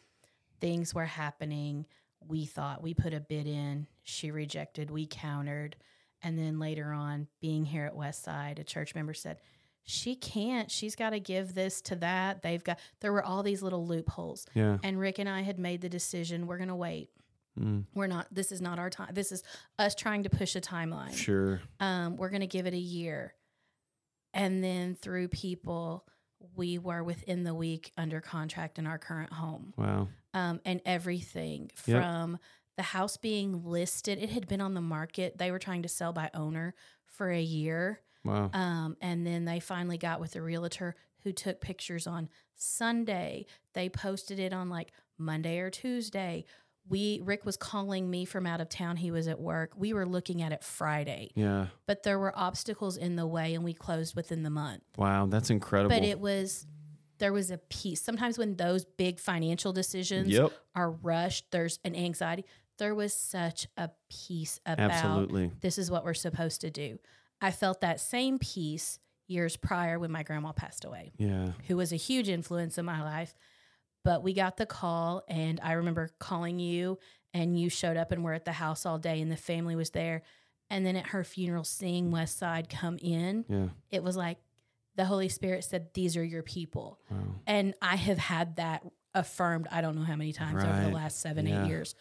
Things were happening. We thought we put a bid in. She rejected. We countered. And then later on, being here at Westside, a church member said, She can't. She's got to give this to that. They've got, there were all these little loopholes. Yeah. And Rick and I had made the decision we're going to wait. Mm, We're not. This is not our time. This is us trying to push a timeline. sure. Um, we're going to give it a year, and then through people, we were within the week under contract in our current home, Wow. um, and everything Yep. from the house being listed. It had been on the market. They were trying to sell by owner for a year. Wow. Um, and then they finally got with a realtor who took pictures on Sunday. They posted it on like Monday or Tuesday. We Rick was calling me from out of town. He was at work. We were looking at it Friday, yeah. but there were obstacles in the way, and we closed within the month. Wow. That's incredible. But it was there was a piece. Sometimes when those big financial decisions Yep. are rushed, there's an anxiety. There was such a piece about Absolutely. this is what we're supposed to do. I felt that same peace years prior when my grandma passed away, Yeah. who was a huge influence in my life. But we got the call, and I remember calling you, and you showed up and were at the house all day, and the family was there. And then at her funeral, seeing Westside come in, Yeah. it was like the Holy Spirit said, These are your people. Wow. And I have had that affirmed, I don't know how many times over the last seven, Yeah. eight years.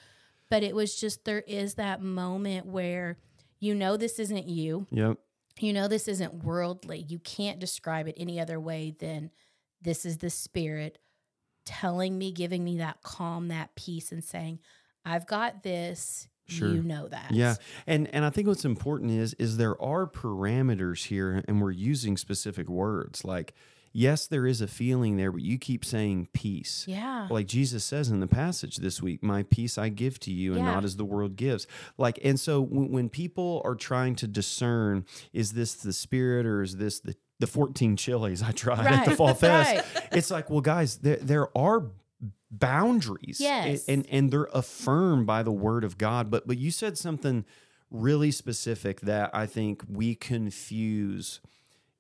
But it was just, there is that moment where you know this isn't you. Yep. You know this isn't worldly. You can't describe it any other way than this is the Spirit telling me, giving me that calm, that peace, and saying, I've got this. Sure. You know that. Yeah, and and I think what's important is is there are parameters here, and we're using specific words. Like, yes, there is a feeling there, but you keep saying peace. Yeah. Like Jesus says in the passage this week, "My peace I give to you, and Yeah. not as the world gives." Like, and so when, when people are trying to discern, is this the spirit or is this the the 14 chilies I tried at the fall fest? right. It's like, well, guys, there there are boundaries Yes. and and they're affirmed by the word of god but but you said something really specific that i think we confuse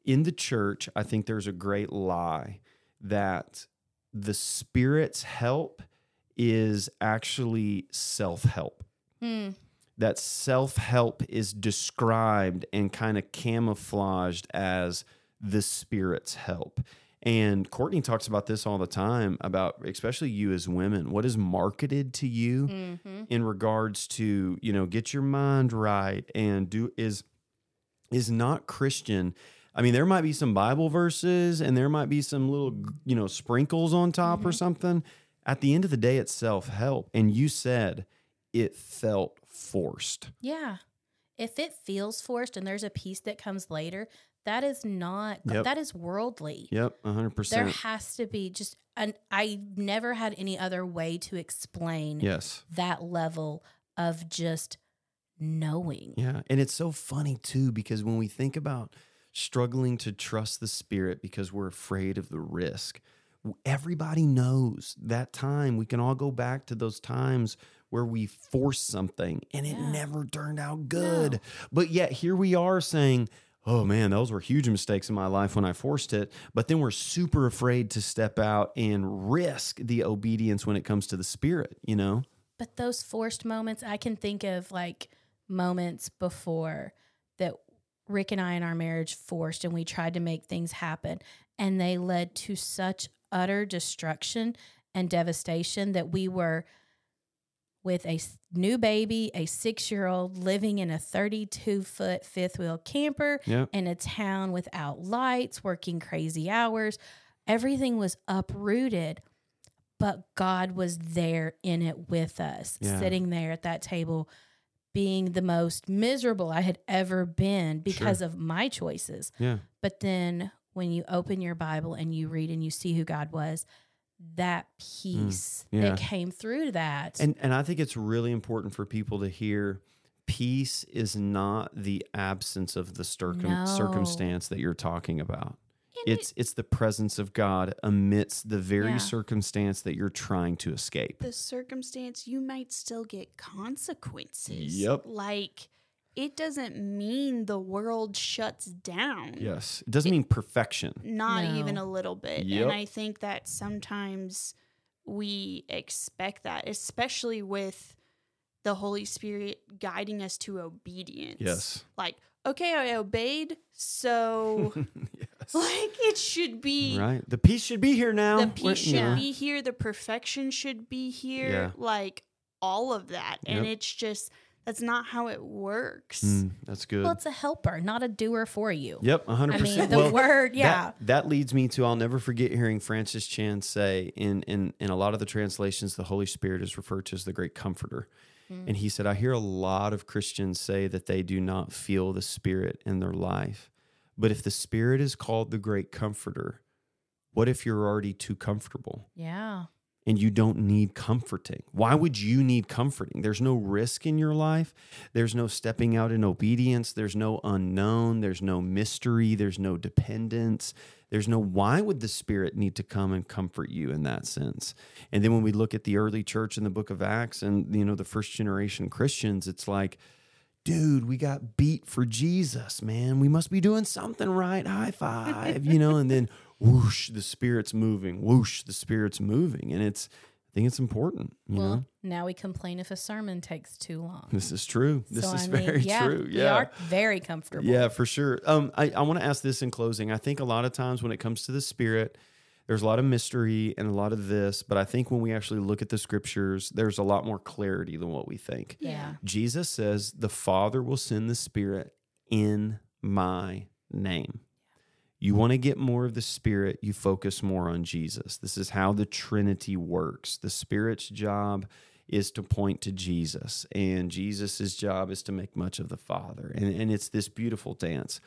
in the church i think there's a great lie that the spirit's help is actually self-help Hmm. that self-help is described and kind of camouflaged as the spirit's help. And courtney talks about this all the time about especially you as women what is marketed to you Mhm. in regards to you know get your mind right and do is is not christian. I mean there might be some bible verses and there might be some little you know sprinkles on top or something. At the end of the day it's self-help. And you said it felt forced. Yeah. If it feels forced and there's a piece that comes later, that is not Yep. that is worldly. yep 100% There has to be just and I never had any other way to explain yes that level of just knowing. Yeah. And it's so funny too, because when we think about struggling to trust the spirit because we're afraid of the risk, everybody knows that time. We can all go back to those times where we forced something and it Yeah. never turned out good. But yet here we are saying, Oh man, those were huge mistakes in my life when I forced it. But then we're super afraid to step out and risk the obedience when it comes to the spirit, you know? But those forced moments, I can think of like moments before that Rick and I in our marriage forced and we tried to make things happen. And they led to such utter destruction and devastation that we were with a new baby, a six year old living in a 32 foot fifth wheel camper Yep. in a town without lights, working crazy hours. Everything was uprooted, but God was there in it with us, Yeah. sitting there at that table, being the most miserable I had ever been because of my choices. Yeah. But then when you open your Bible and you read and you see who God was, that peace Mm, yeah. that came through that. And and I think it's really important for people to hear peace is not the absence of the circum- No. circumstance that you're talking about. And It's it's the presence of God amidst the very Yeah. circumstance that you're trying to escape. the circumstance, you might still get consequences. Yep. Like, it doesn't mean the world shuts down. Yes. It doesn't mean perfection. Not No. even a little bit. Yep. And I think that sometimes we expect that, especially with the Holy Spirit guiding us to obedience. Yes. Like, okay, I obeyed, so yes. like it should be Right. The peace should be here now. the We're- peace should yeah. be here, the perfection should be here. Yeah. Like all of that. And Yep. it's just that's not how it works. Mm, that's good. Well, it's a helper, not a doer for you. Yep, 100%. I mean, the Well, word, yeah. That, that leads me to I'll never forget hearing Francis Chan say in in in a lot of the translations the Holy Spirit is referred to as the great comforter. And he said I hear a lot of Christians say that they do not feel the spirit in their life. But if the spirit is called the great comforter, what if you're already too comfortable? yeah. And you don't need comforting. Why would you need comforting? There's no risk in your life. There's no stepping out in obedience. There's no unknown. There's no mystery. There's no dependence. There's no why would the Spirit need to come and comfort you in that sense? And then when we look at the early church in the book of Acts and you know the first generation Christians, it's like dude, we got beat for Jesus, man. We must be doing something right. High five, you know, and then whoosh, the spirit's moving. Whoosh, the spirit's moving. And it's, I think it's important, well, know. now we complain if a sermon takes too long. This is true. This So, is I mean, very yeah, true. We Yeah. are very comfortable. Yeah, for sure. Um, I, I want to ask this in closing. I think a lot of times when it comes to the spirit, there's a lot of mystery and a lot of this, but I think when we actually look at the scriptures, there's a lot more clarity than what we think. Yeah. Jesus says, The Father will send the Spirit in my name. You want to get more of the Spirit, you focus more on Jesus. This is how the Trinity works. The Spirit's job is to point to Jesus, and Jesus' job is to make much of the Father. And, and it's this beautiful dance.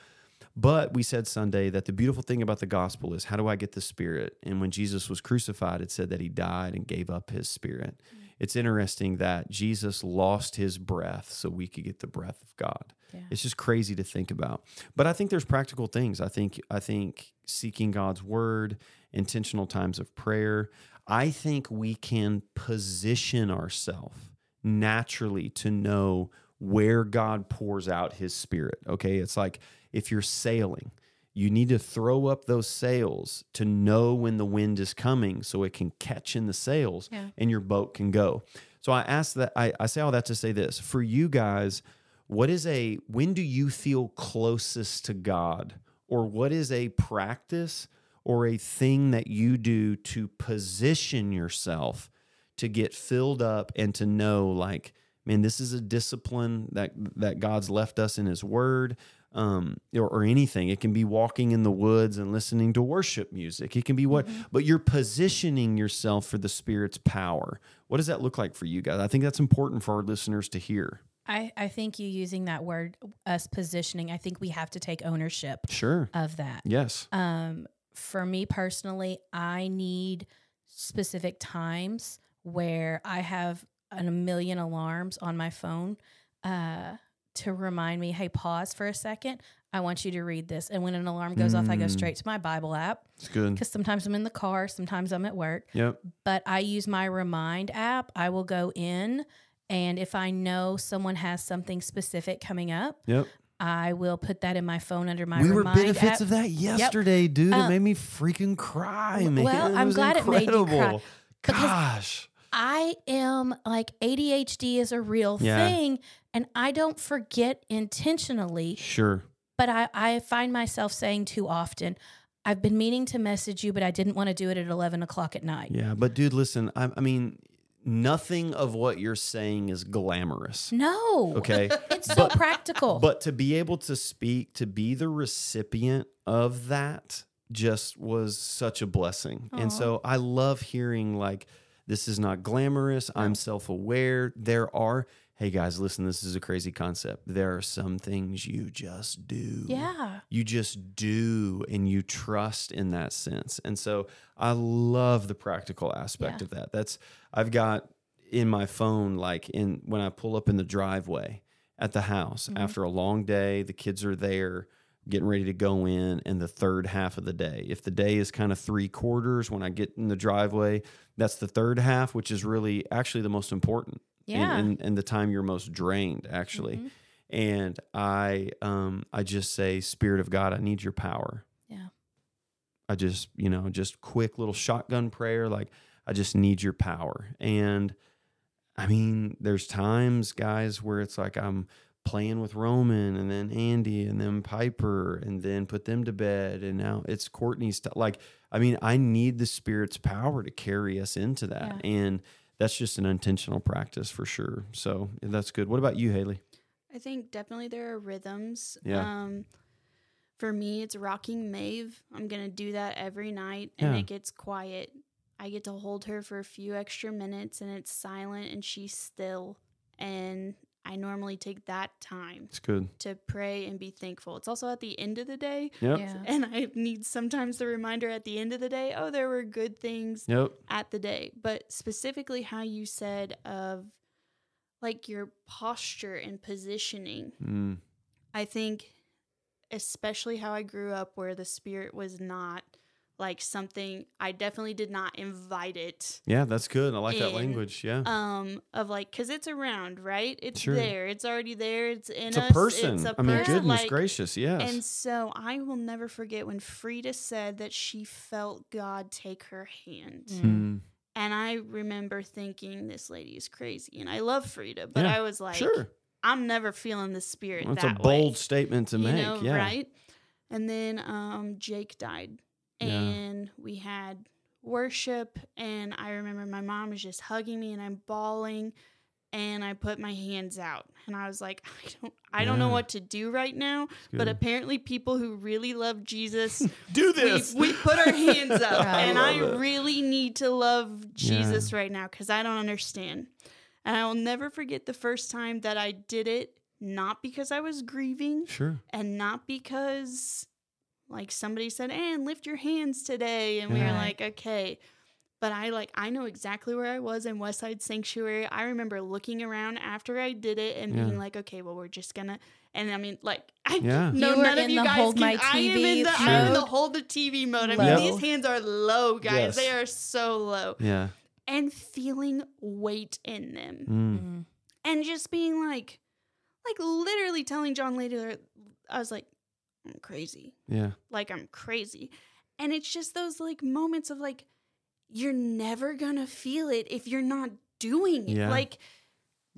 But we said Sunday that the beautiful thing about the gospel is how do I get the spirit? And when Jesus was crucified, it said that he died and gave up his spirit. Mm. It's interesting that Jesus lost his breath so we could get the breath of God. Yeah. It's just crazy to think about. But I think there's practical things. I think I think seeking God's word, intentional times of prayer. I think we can position ourselves naturally to know where God pours out his spirit. Okay. It's like if you're sailing, you need to throw up those sails to know when the wind is coming so it can catch in the sails Yeah. and your boat can go. So I ask that I, I say all that to say this for you guys, what is a when do you feel closest to God? Or what is a practice or a thing that you do to position yourself to get filled up and to know like man this is a discipline that that god's left us in his word um, or, or anything. It can be walking in the woods and listening to worship music. It can be what but you're positioning yourself for the spirit's power. What does that look like for you guys? I think that's important for our listeners to hear I, I think you using that word, us positioning, I think we have to take ownership sure of that. yes Um, for me personally, I need specific times where I have a million alarms on my phone uh, to remind me, hey, pause for a second. I want you to read this. And when an alarm goes off, I go Mm. straight to my Bible app it's good because sometimes I'm in the car, sometimes I'm at work. yep But I use my Remind app. I will go in, and if I know someone has something specific coming up, yep I will put that in my phone under my we were benefits app. of that yesterday, dude. it Uh, made me freaking cry, man. well, I'm glad it made you cry, incredible. Gosh. I am like ADHD is a real Yeah. thing, and I don't forget intentionally, Sure. but I, I find myself saying too often, I've been meaning to message you, but I didn't want to do it at 11 o'clock at night. Yeah, but dude, listen. I, I mean, nothing of what you're saying is glamorous. No. Okay. It's so practical. But to be able to speak, to be the recipient of that just was such a blessing. And so I love hearing like this is not glamorous. I'm self-aware. There are hey guys, listen, this is a crazy concept. There are some things you just do. yeah. You just do and you trust in that sense. And so I love the practical aspect Yeah. of that. That's I've got in my phone like in when I pull up in the driveway at the house Mm-hmm. after a long day, the kids are there getting ready to go in and the third half of the day. If the day is kind of 3 quarters when I get in the driveway, that's the third half which is really actually the most important Yeah. and, and the time you're most drained actually Mhm. and i um i just say spirit of god i need your power Yeah. i just you know just quick little shotgun prayer like i just need your power and i mean there's times guys where it's like i'm playing with roman and then andy and then piper and then put them to bed and now it's courtney's t- like i mean i need the spirit's power to carry us into that and that's just an intentional practice for sure. So that's good. What about you, Haley? I think definitely there are rhythms. Yeah. Um, for me, it's rocking Maeve. I'm gonna do that every night, and Yeah. it gets quiet. I get to hold her for a few extra minutes, and it's silent, and she's still. And I normally take that time It's good. to pray and be thankful. It's also at the end of the day, Yep. Yeah. and I need sometimes the reminder at the end of the day. Oh, there were good things Yep. at the day, but specifically how you said of like your posture and positioning. Mm. I think, especially how I grew up, where the spirit was not like something I definitely did not invite it. Yeah, that's good. I like that language. Yeah. Um, of like, cause it's around, right? It's Sure. there. It's already there. It's in it's a person. It's a I mean, goodness like, gracious. Yes. and so I will never forget when Frida said that she felt God take her hand. Mm. And I remember thinking, this lady is crazy. And I love Frida, but Yeah, I was like, sure. I'm never feeling the spirit That's that a bold way. statement to you make. know, yeah. right? And then um, Jake died. Yeah. And we had worship. And I remember my mom was just hugging me and I'm bawling. And I put my hands out. And I was like, I don't I don't know what to do right now. But apparently people who really love Jesus Do this. we put our hands up Right. and I I it. really need to love Jesus right now because I don't understand. And I will never forget the first time that I did it, not because I was grieving sure. and not because like somebody said, and lift your hands today. And we were like, okay. But I like I know exactly where I was in Westside Sanctuary. I remember looking around after I did it and Yeah. being like, okay, well, we're just gonna and I mean like I Yeah. no You were none of in you guys hold can, my I am in TV the I'm in the hold the TV mode. I Low. mean these hands are low, guys. Yes. They are so low. Yeah. And feeling weight in them Mm. Mm. and just being like like literally telling John later I was like I'm crazy Yeah. like I'm crazy. And it's just those like moments of like, you're never gonna feel it if you're not doing it. Yeah. Like,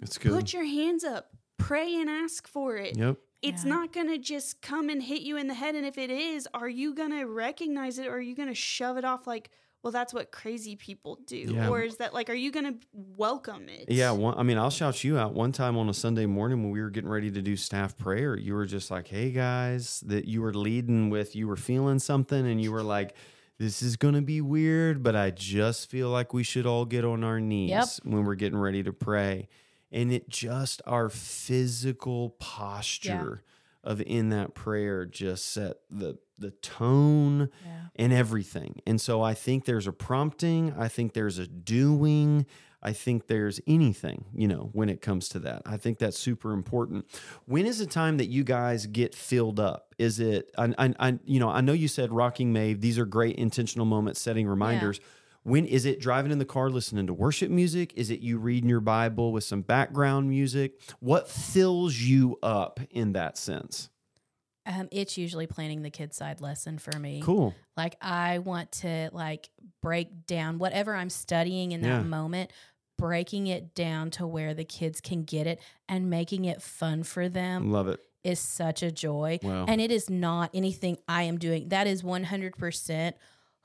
It's good. put your hands up, pray and ask for it. yep. It's Yeah. not gonna just come and hit you in the head. And if it is, are you gonna recognize it or are you gonna shove it off like, well, that's what crazy people do? Yeah. Or is that like, are you gonna welcome it? Yeah, one, I mean, I'll shout you out. One time on a Sunday morning when we were getting ready to do staff prayer, you were just like, "Hey guys," that you were leading with, you were feeling something, and you were like, "This is going to be weird, but I just feel like we should all get on our knees Yep. when we're getting ready to pray." And it just our physical posture of in that prayer just set the the tone Yeah. and everything. And so I think there's a prompting, I think there's a doing, I think there's anything, you know, when it comes to that. I think that's super important. When is the time that you guys get filled up? Is it I, I, I you know, I know you said rocking Maeve, these are great intentional moments setting reminders. When is it driving in the car listening to worship music? Is it you reading your Bible with some background music? What fills you up in that sense? Um, it's usually planning the kids side lesson for me. Cool. Like I want to like break down whatever I'm studying in that Yeah. moment, breaking it down to where the kids can get it and making it fun for them Love it. is such a joy. Wow. And it is not anything I am doing. That is 100%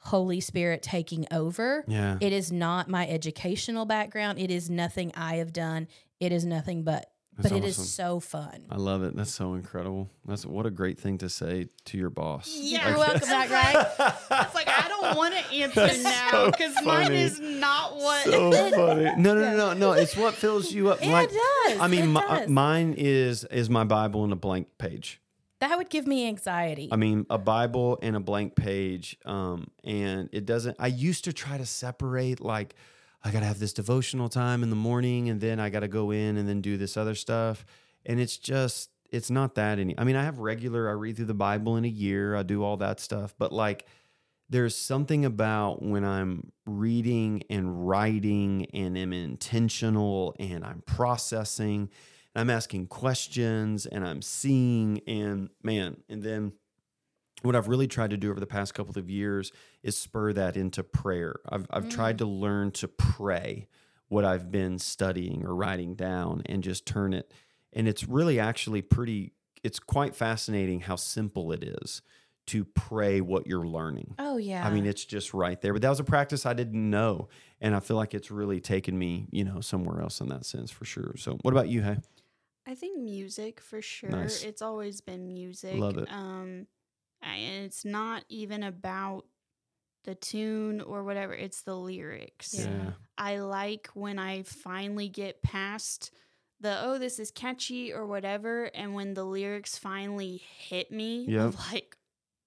Holy Spirit taking over. Yeah. It is not my educational background. It is nothing I have done. It is nothing but. That's but it is so fun. I love it. That's so incredible. That's what a great thing to say to your boss. Yeah. You're welcome back, right? It's like, I don't want to answer That's now so because mine is not what. So funny. No, no, no, no, no. It's what fills you up. It like, does. I mean, It mi- does. mine is is my Bible and a blank page. That would give me anxiety. I mean, a Bible and a blank page. Um, and it doesn't. I used to try to separate like. I got to have this devotional time in the morning and then I got to go in and then do this other stuff. And it's just, it's not that any. I mean, I have regular, I read through the Bible in a year, I do all that stuff. But like, there's something about when I'm reading and writing and am intentional and I'm processing I'm asking questions and I'm seeing and man, and then what I've really tried to do over the past couple of years is spur that into prayer. I've, I've tried to mm. learn to pray what I've been studying or writing down and just turn it. And it's really actually pretty, it's quite fascinating how simple it is to pray what you're learning. Oh yeah. I mean, it's just right there. But that was a practice I didn't know. And I feel like it's really taken me, you know, somewhere else in that sense for sure. So what about you, Hey? I think music for sure. Nice. It's always been music. Love it. Um, and it's not even about the tune or whatever. It's the lyrics. Yeah. I like when I finally get past the oh this is catchy or whatever, and when the lyrics finally hit me, Yep. like.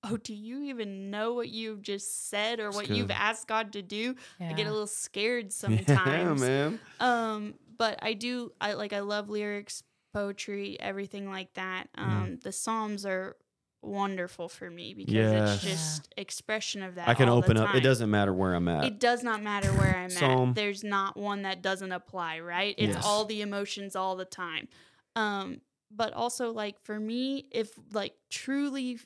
Oh, do you even know what you've just said or That's what good. you've asked God to do? I get a little scared sometimes. Yeah, sometimes. man. Um, but I do I like I love lyrics, poetry, everything like that. Um, the Psalms are wonderful for me because Yes. it's just expression of that. I can all the open up. It doesn't matter where I'm at. It does not matter where I'm Psalm. at. There's not one that doesn't apply, right? It's Yes. all the emotions all the time. Um, but also like for me, if like truly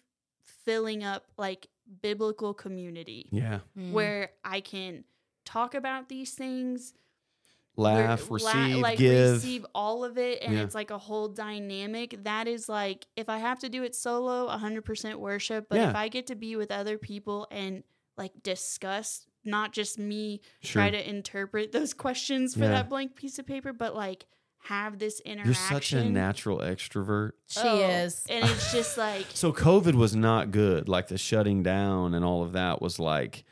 filling up like biblical community yeah. Mm. where I can talk about these things, Laugh, where- la- receive, like give. receive all of it and Yeah. it's like a whole dynamic that is like if i have to do it solo 100% worship but Yeah. if i get to be with other people and like discuss not just me Sure. try to interpret those questions for Yeah. that blank piece of paper but like have this interaction. You're such a natural extrovert. she Oh, is. and it's just like So COVID was not good. Like the shutting down and all of that was like,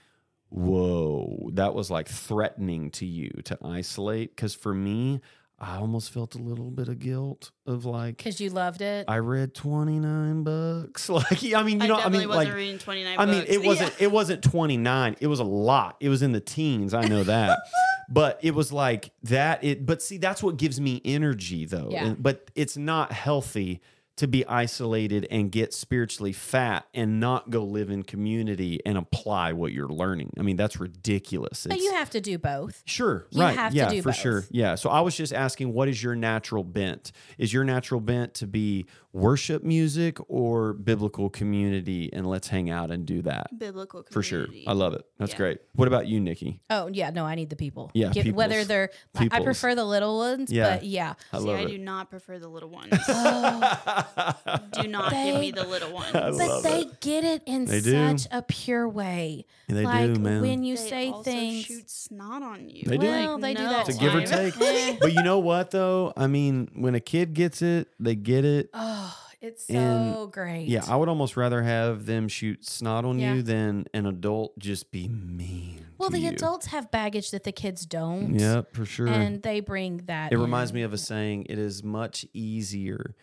whoa, that was like threatening to you to isolate. Because for me, I almost felt a little bit of guilt of like, Because you loved it. I read 29 books. Like, I mean, you i know, I mean, wasn't like, reading 29 I mean, it wasn't Yeah. it wasn't 29. It was a lot. It was in the teens. I know that. but it was like that it but see that's what gives me energy though. Yeah. And- But it's not healthy to be isolated and get spiritually fat and not go live in community and apply what you're learning. I mean, that's ridiculous. but you have to do both. Sure, You right. have to yeah, do for both. sure. Yeah. So I was just asking, what is your natural bent? Is your natural bent to be worship music or biblical community? And let's hang out and do that biblical community. for sure. I love it. That's Yeah. great. What about you, Nikki? Oh yeah, no, I need the people. Yeah, Get- whether they're I- I prefer the little ones, Yeah. but yeah. I See, I it. do not prefer the little ones. Oh, do not They- give me the little ones. I but they it. get it in They do. such a pure way. They like do, man. when you they say also things. shoot snot on you. They do. Well, they do that It's a give or take. But you know what though? I mean, when a kid gets it, they get it. Oh, it's so And, great. Yeah, I would almost rather have them shoot snot on Yeah. you than an adult just be mean. well, the you. adults have baggage that the kids don't. Yep, for sure. And they bring that. It reminds me of a saying. It is much easier.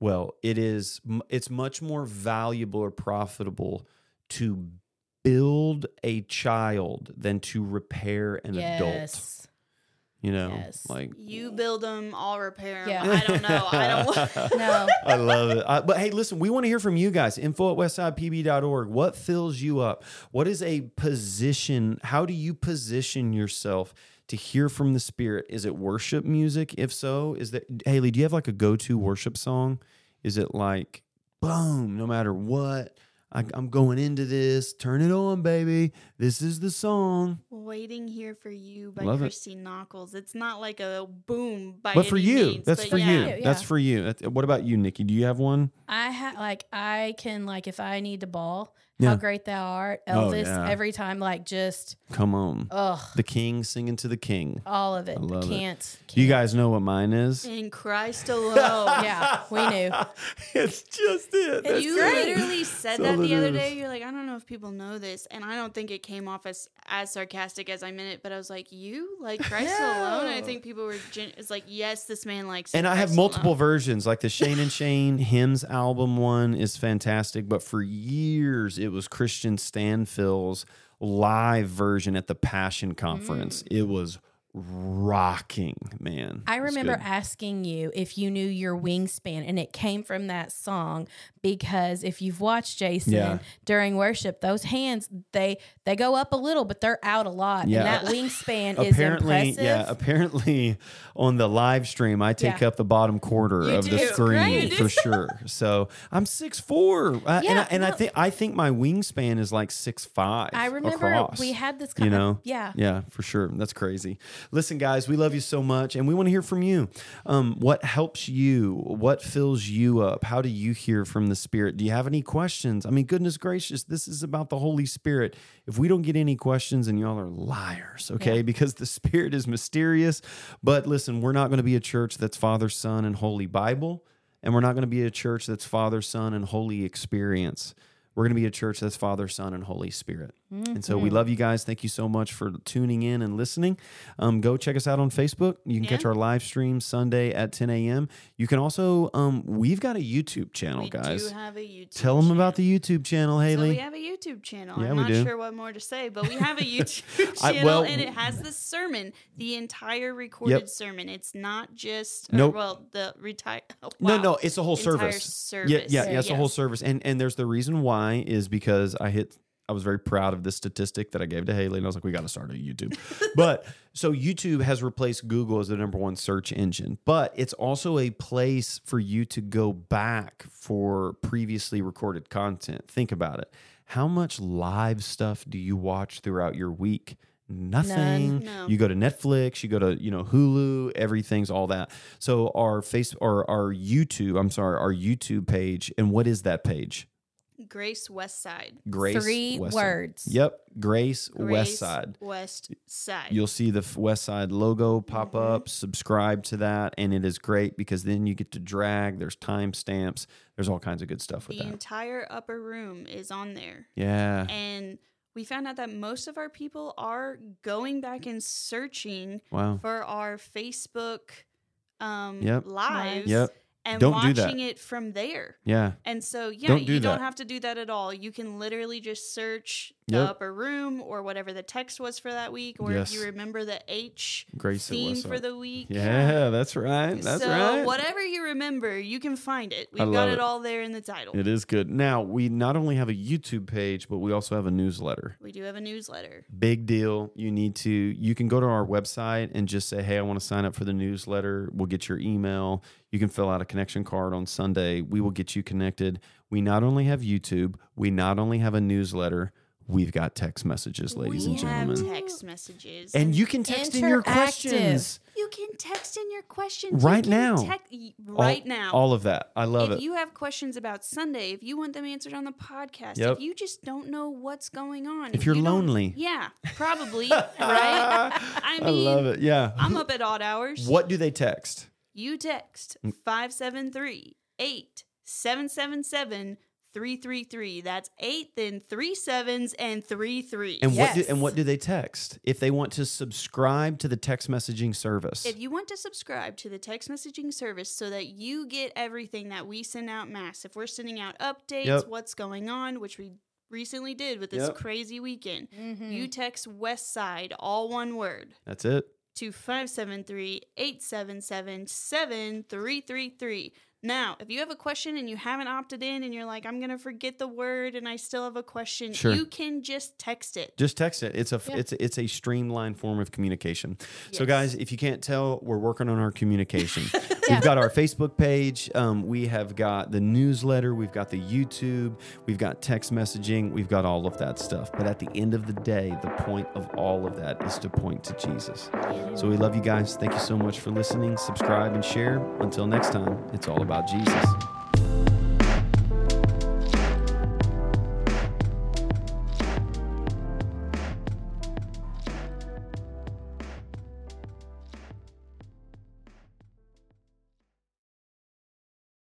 Well, it is. It's much more valuable or profitable to build a child than to repair an adult. Yes. You know, Yes. like You build them, I'll repair them. Yeah. I don't know. I don't. No. I love it. Uh, but hey, listen, we want to hear from you guys. Info at westsidepb.org. What fills you up? What is a position? How do you position yourself to hear from the Spirit? Is it worship music? If so, is that Haley, do you have like a go to worship song? Is it like, boom, no matter what? I, I'm going into this. Turn it on, baby. This is the song. Waiting here for you by Love it. Christy Nockels. It's not like a boom by But for you, means, that's but for yeah. you. Yeah. That's for you. That's, what about you, Nikki? Do you have one? I ha- like I can like if I need to ball, Yeah. how great thou art, Oh, Elvis. yeah. Every time, like just Come on. ugh, The king singing to the king. all of it. I love it. can't, Do you can't. guys know what mine is? In Christ alone. Yeah, we knew. it's just it. That's you great. literally said that the other is. day. You're like, I don't know if people know this, and I don't think it came off as as sarcastic as I meant it. But I was like, you like Christ alone. I think people were. Gen- it's like, yes, this man likes. And I have multiple alone. versions. Like the Shane and Shane hymns album one is fantastic, but for years it was Kristian Stanfill's live version at the Passion Conference. Mm. It was rocking, man. I remember asking you if you knew your wingspan, and it came from that song because if you've watched Jason Yeah. during worship, those hands they they go up a little, but they're out a lot, Yeah. and that wingspan is apparently, impressive. yeah. Apparently, on the live stream, I take Yeah. up the bottom quarter You of the screen Great. for sure. So I'm six four, uh, and, I, and I think I think my wingspan is like six five. I remember across. we had this you know of yeah. yeah for sure that's crazy Listen, guys, we love you so much, and we want to hear from you. Um, what helps you? What fills you up? How do you hear from the Spirit? Do you have any questions? I mean, goodness gracious, this is about the Holy Spirit. If we don't get any questions, and y'all are liars, okay? Yeah. Because the Spirit is mysterious. But listen, we're not going to be a church that's Father, Son, and Holy Bible, and we're not going to be a church that's Father, Son, and Holy Experience. We're going to be a church that's Father, Son, and Holy Spirit. And so we Mm-hmm. love you guys. Thank you so much for tuning in and listening. Um, go check us out on Facebook. You can catch our live stream Sunday at 10 a.m. You can also, um, we've got a YouTube channel, we guys. do have a YouTube. Tell them about the YouTube channel, So we have a YouTube channel. Yeah, I'm not do. sure what more to say, but we have a YouTube I- channel well- and it has the sermon, the entire recorded Yep. sermon. It's not just or, Nope. well, the retire oh, No, wow. no, it's a whole Entire service. Yeah, service. yeah, yeah, it's a whole service. And and there's the reason why is because I hit I was very proud of this statistic that I gave to Haley and I was like, we got to start a YouTube. but so YouTube has replaced Google as the number one search engine, but it's also a place for you to go back for previously recorded content. Think about it. How much live stuff do you watch throughout your week? Nothing. No. You go to Netflix, you go to, you know, Hulu, everything's all that. So our face or our YouTube, I'm sorry, our YouTube page, and what is that page? Grace Westside. Grace Three Westside. words. Yep, Grace, Grace Westside. West Side. You'll see the f- Westside logo pop Mm-hmm. up. Subscribe to that, and it is great because then you get to drag. There's timestamps. There's all kinds of good stuff with the that. entire upper room is on there. Yeah. And we found out that most of our people are going back and searching Wow. for our Facebook um, Yep. lives Yep. And Don't watching it from there. Yeah. And so, yeah, Don't do you don't have to do that at all. You can literally just search the Yep. upper room or whatever the text was for that week, or Yes. if you remember the H Grace theme for the week. Yeah, that's right. That's so right. whatever you remember, you can find it. We've got it. it all there in the title. It is good. Now, we not only have a YouTube page, but we also have a newsletter. We do have a newsletter. Big deal. You need to, you can go to our website and just say, hey, I want to sign up for the newsletter. We'll get your email. You can fill out a connection card on Sunday. We will get you connected. We not only have YouTube, we not only have a newsletter, we've got text messages, ladies we and gentlemen. have text messages. and you can text in your questions you can text in your questions You Right can now. right all, now. All of that. I love if it. If you have questions about Sunday, if you want them answered on the podcast, Yep. if you just don't know what's going on, If you're you lonely. yeah, probably, right? I mean, I love it. Yeah. I'm up at odd hours. What do they text? You text Mm. 573 8777 333. That's eight, then three sevens and three three. And what do, and what do they text? If they want to subscribe to the text messaging service. If you want to subscribe to the text messaging service so that you get everything that we send out mass, if we're sending out updates, Yep. what's going on, which we recently did with this Yep. crazy weekend, Mm-hmm. you text Westside, all one word, That's it. to 573 877 7333. Now, if you have a question and you haven't opted in and you're like, I'm going to forget the word and I still have a question, Sure. you can just text it. Just text it. It's a Yeah. it's a, it's a streamlined form of communication. So guys, if you can't tell, we're working on our communication. Yeah. We've got our Facebook page. Um, we have got the newsletter. We've got the YouTube. We've got text messaging. We've got all of that stuff. But at the end of the day, the point of all of that is to point to Jesus. So we love you guys. Thank you so much for listening. Subscribe and share. Until next time, it's all about Jesus.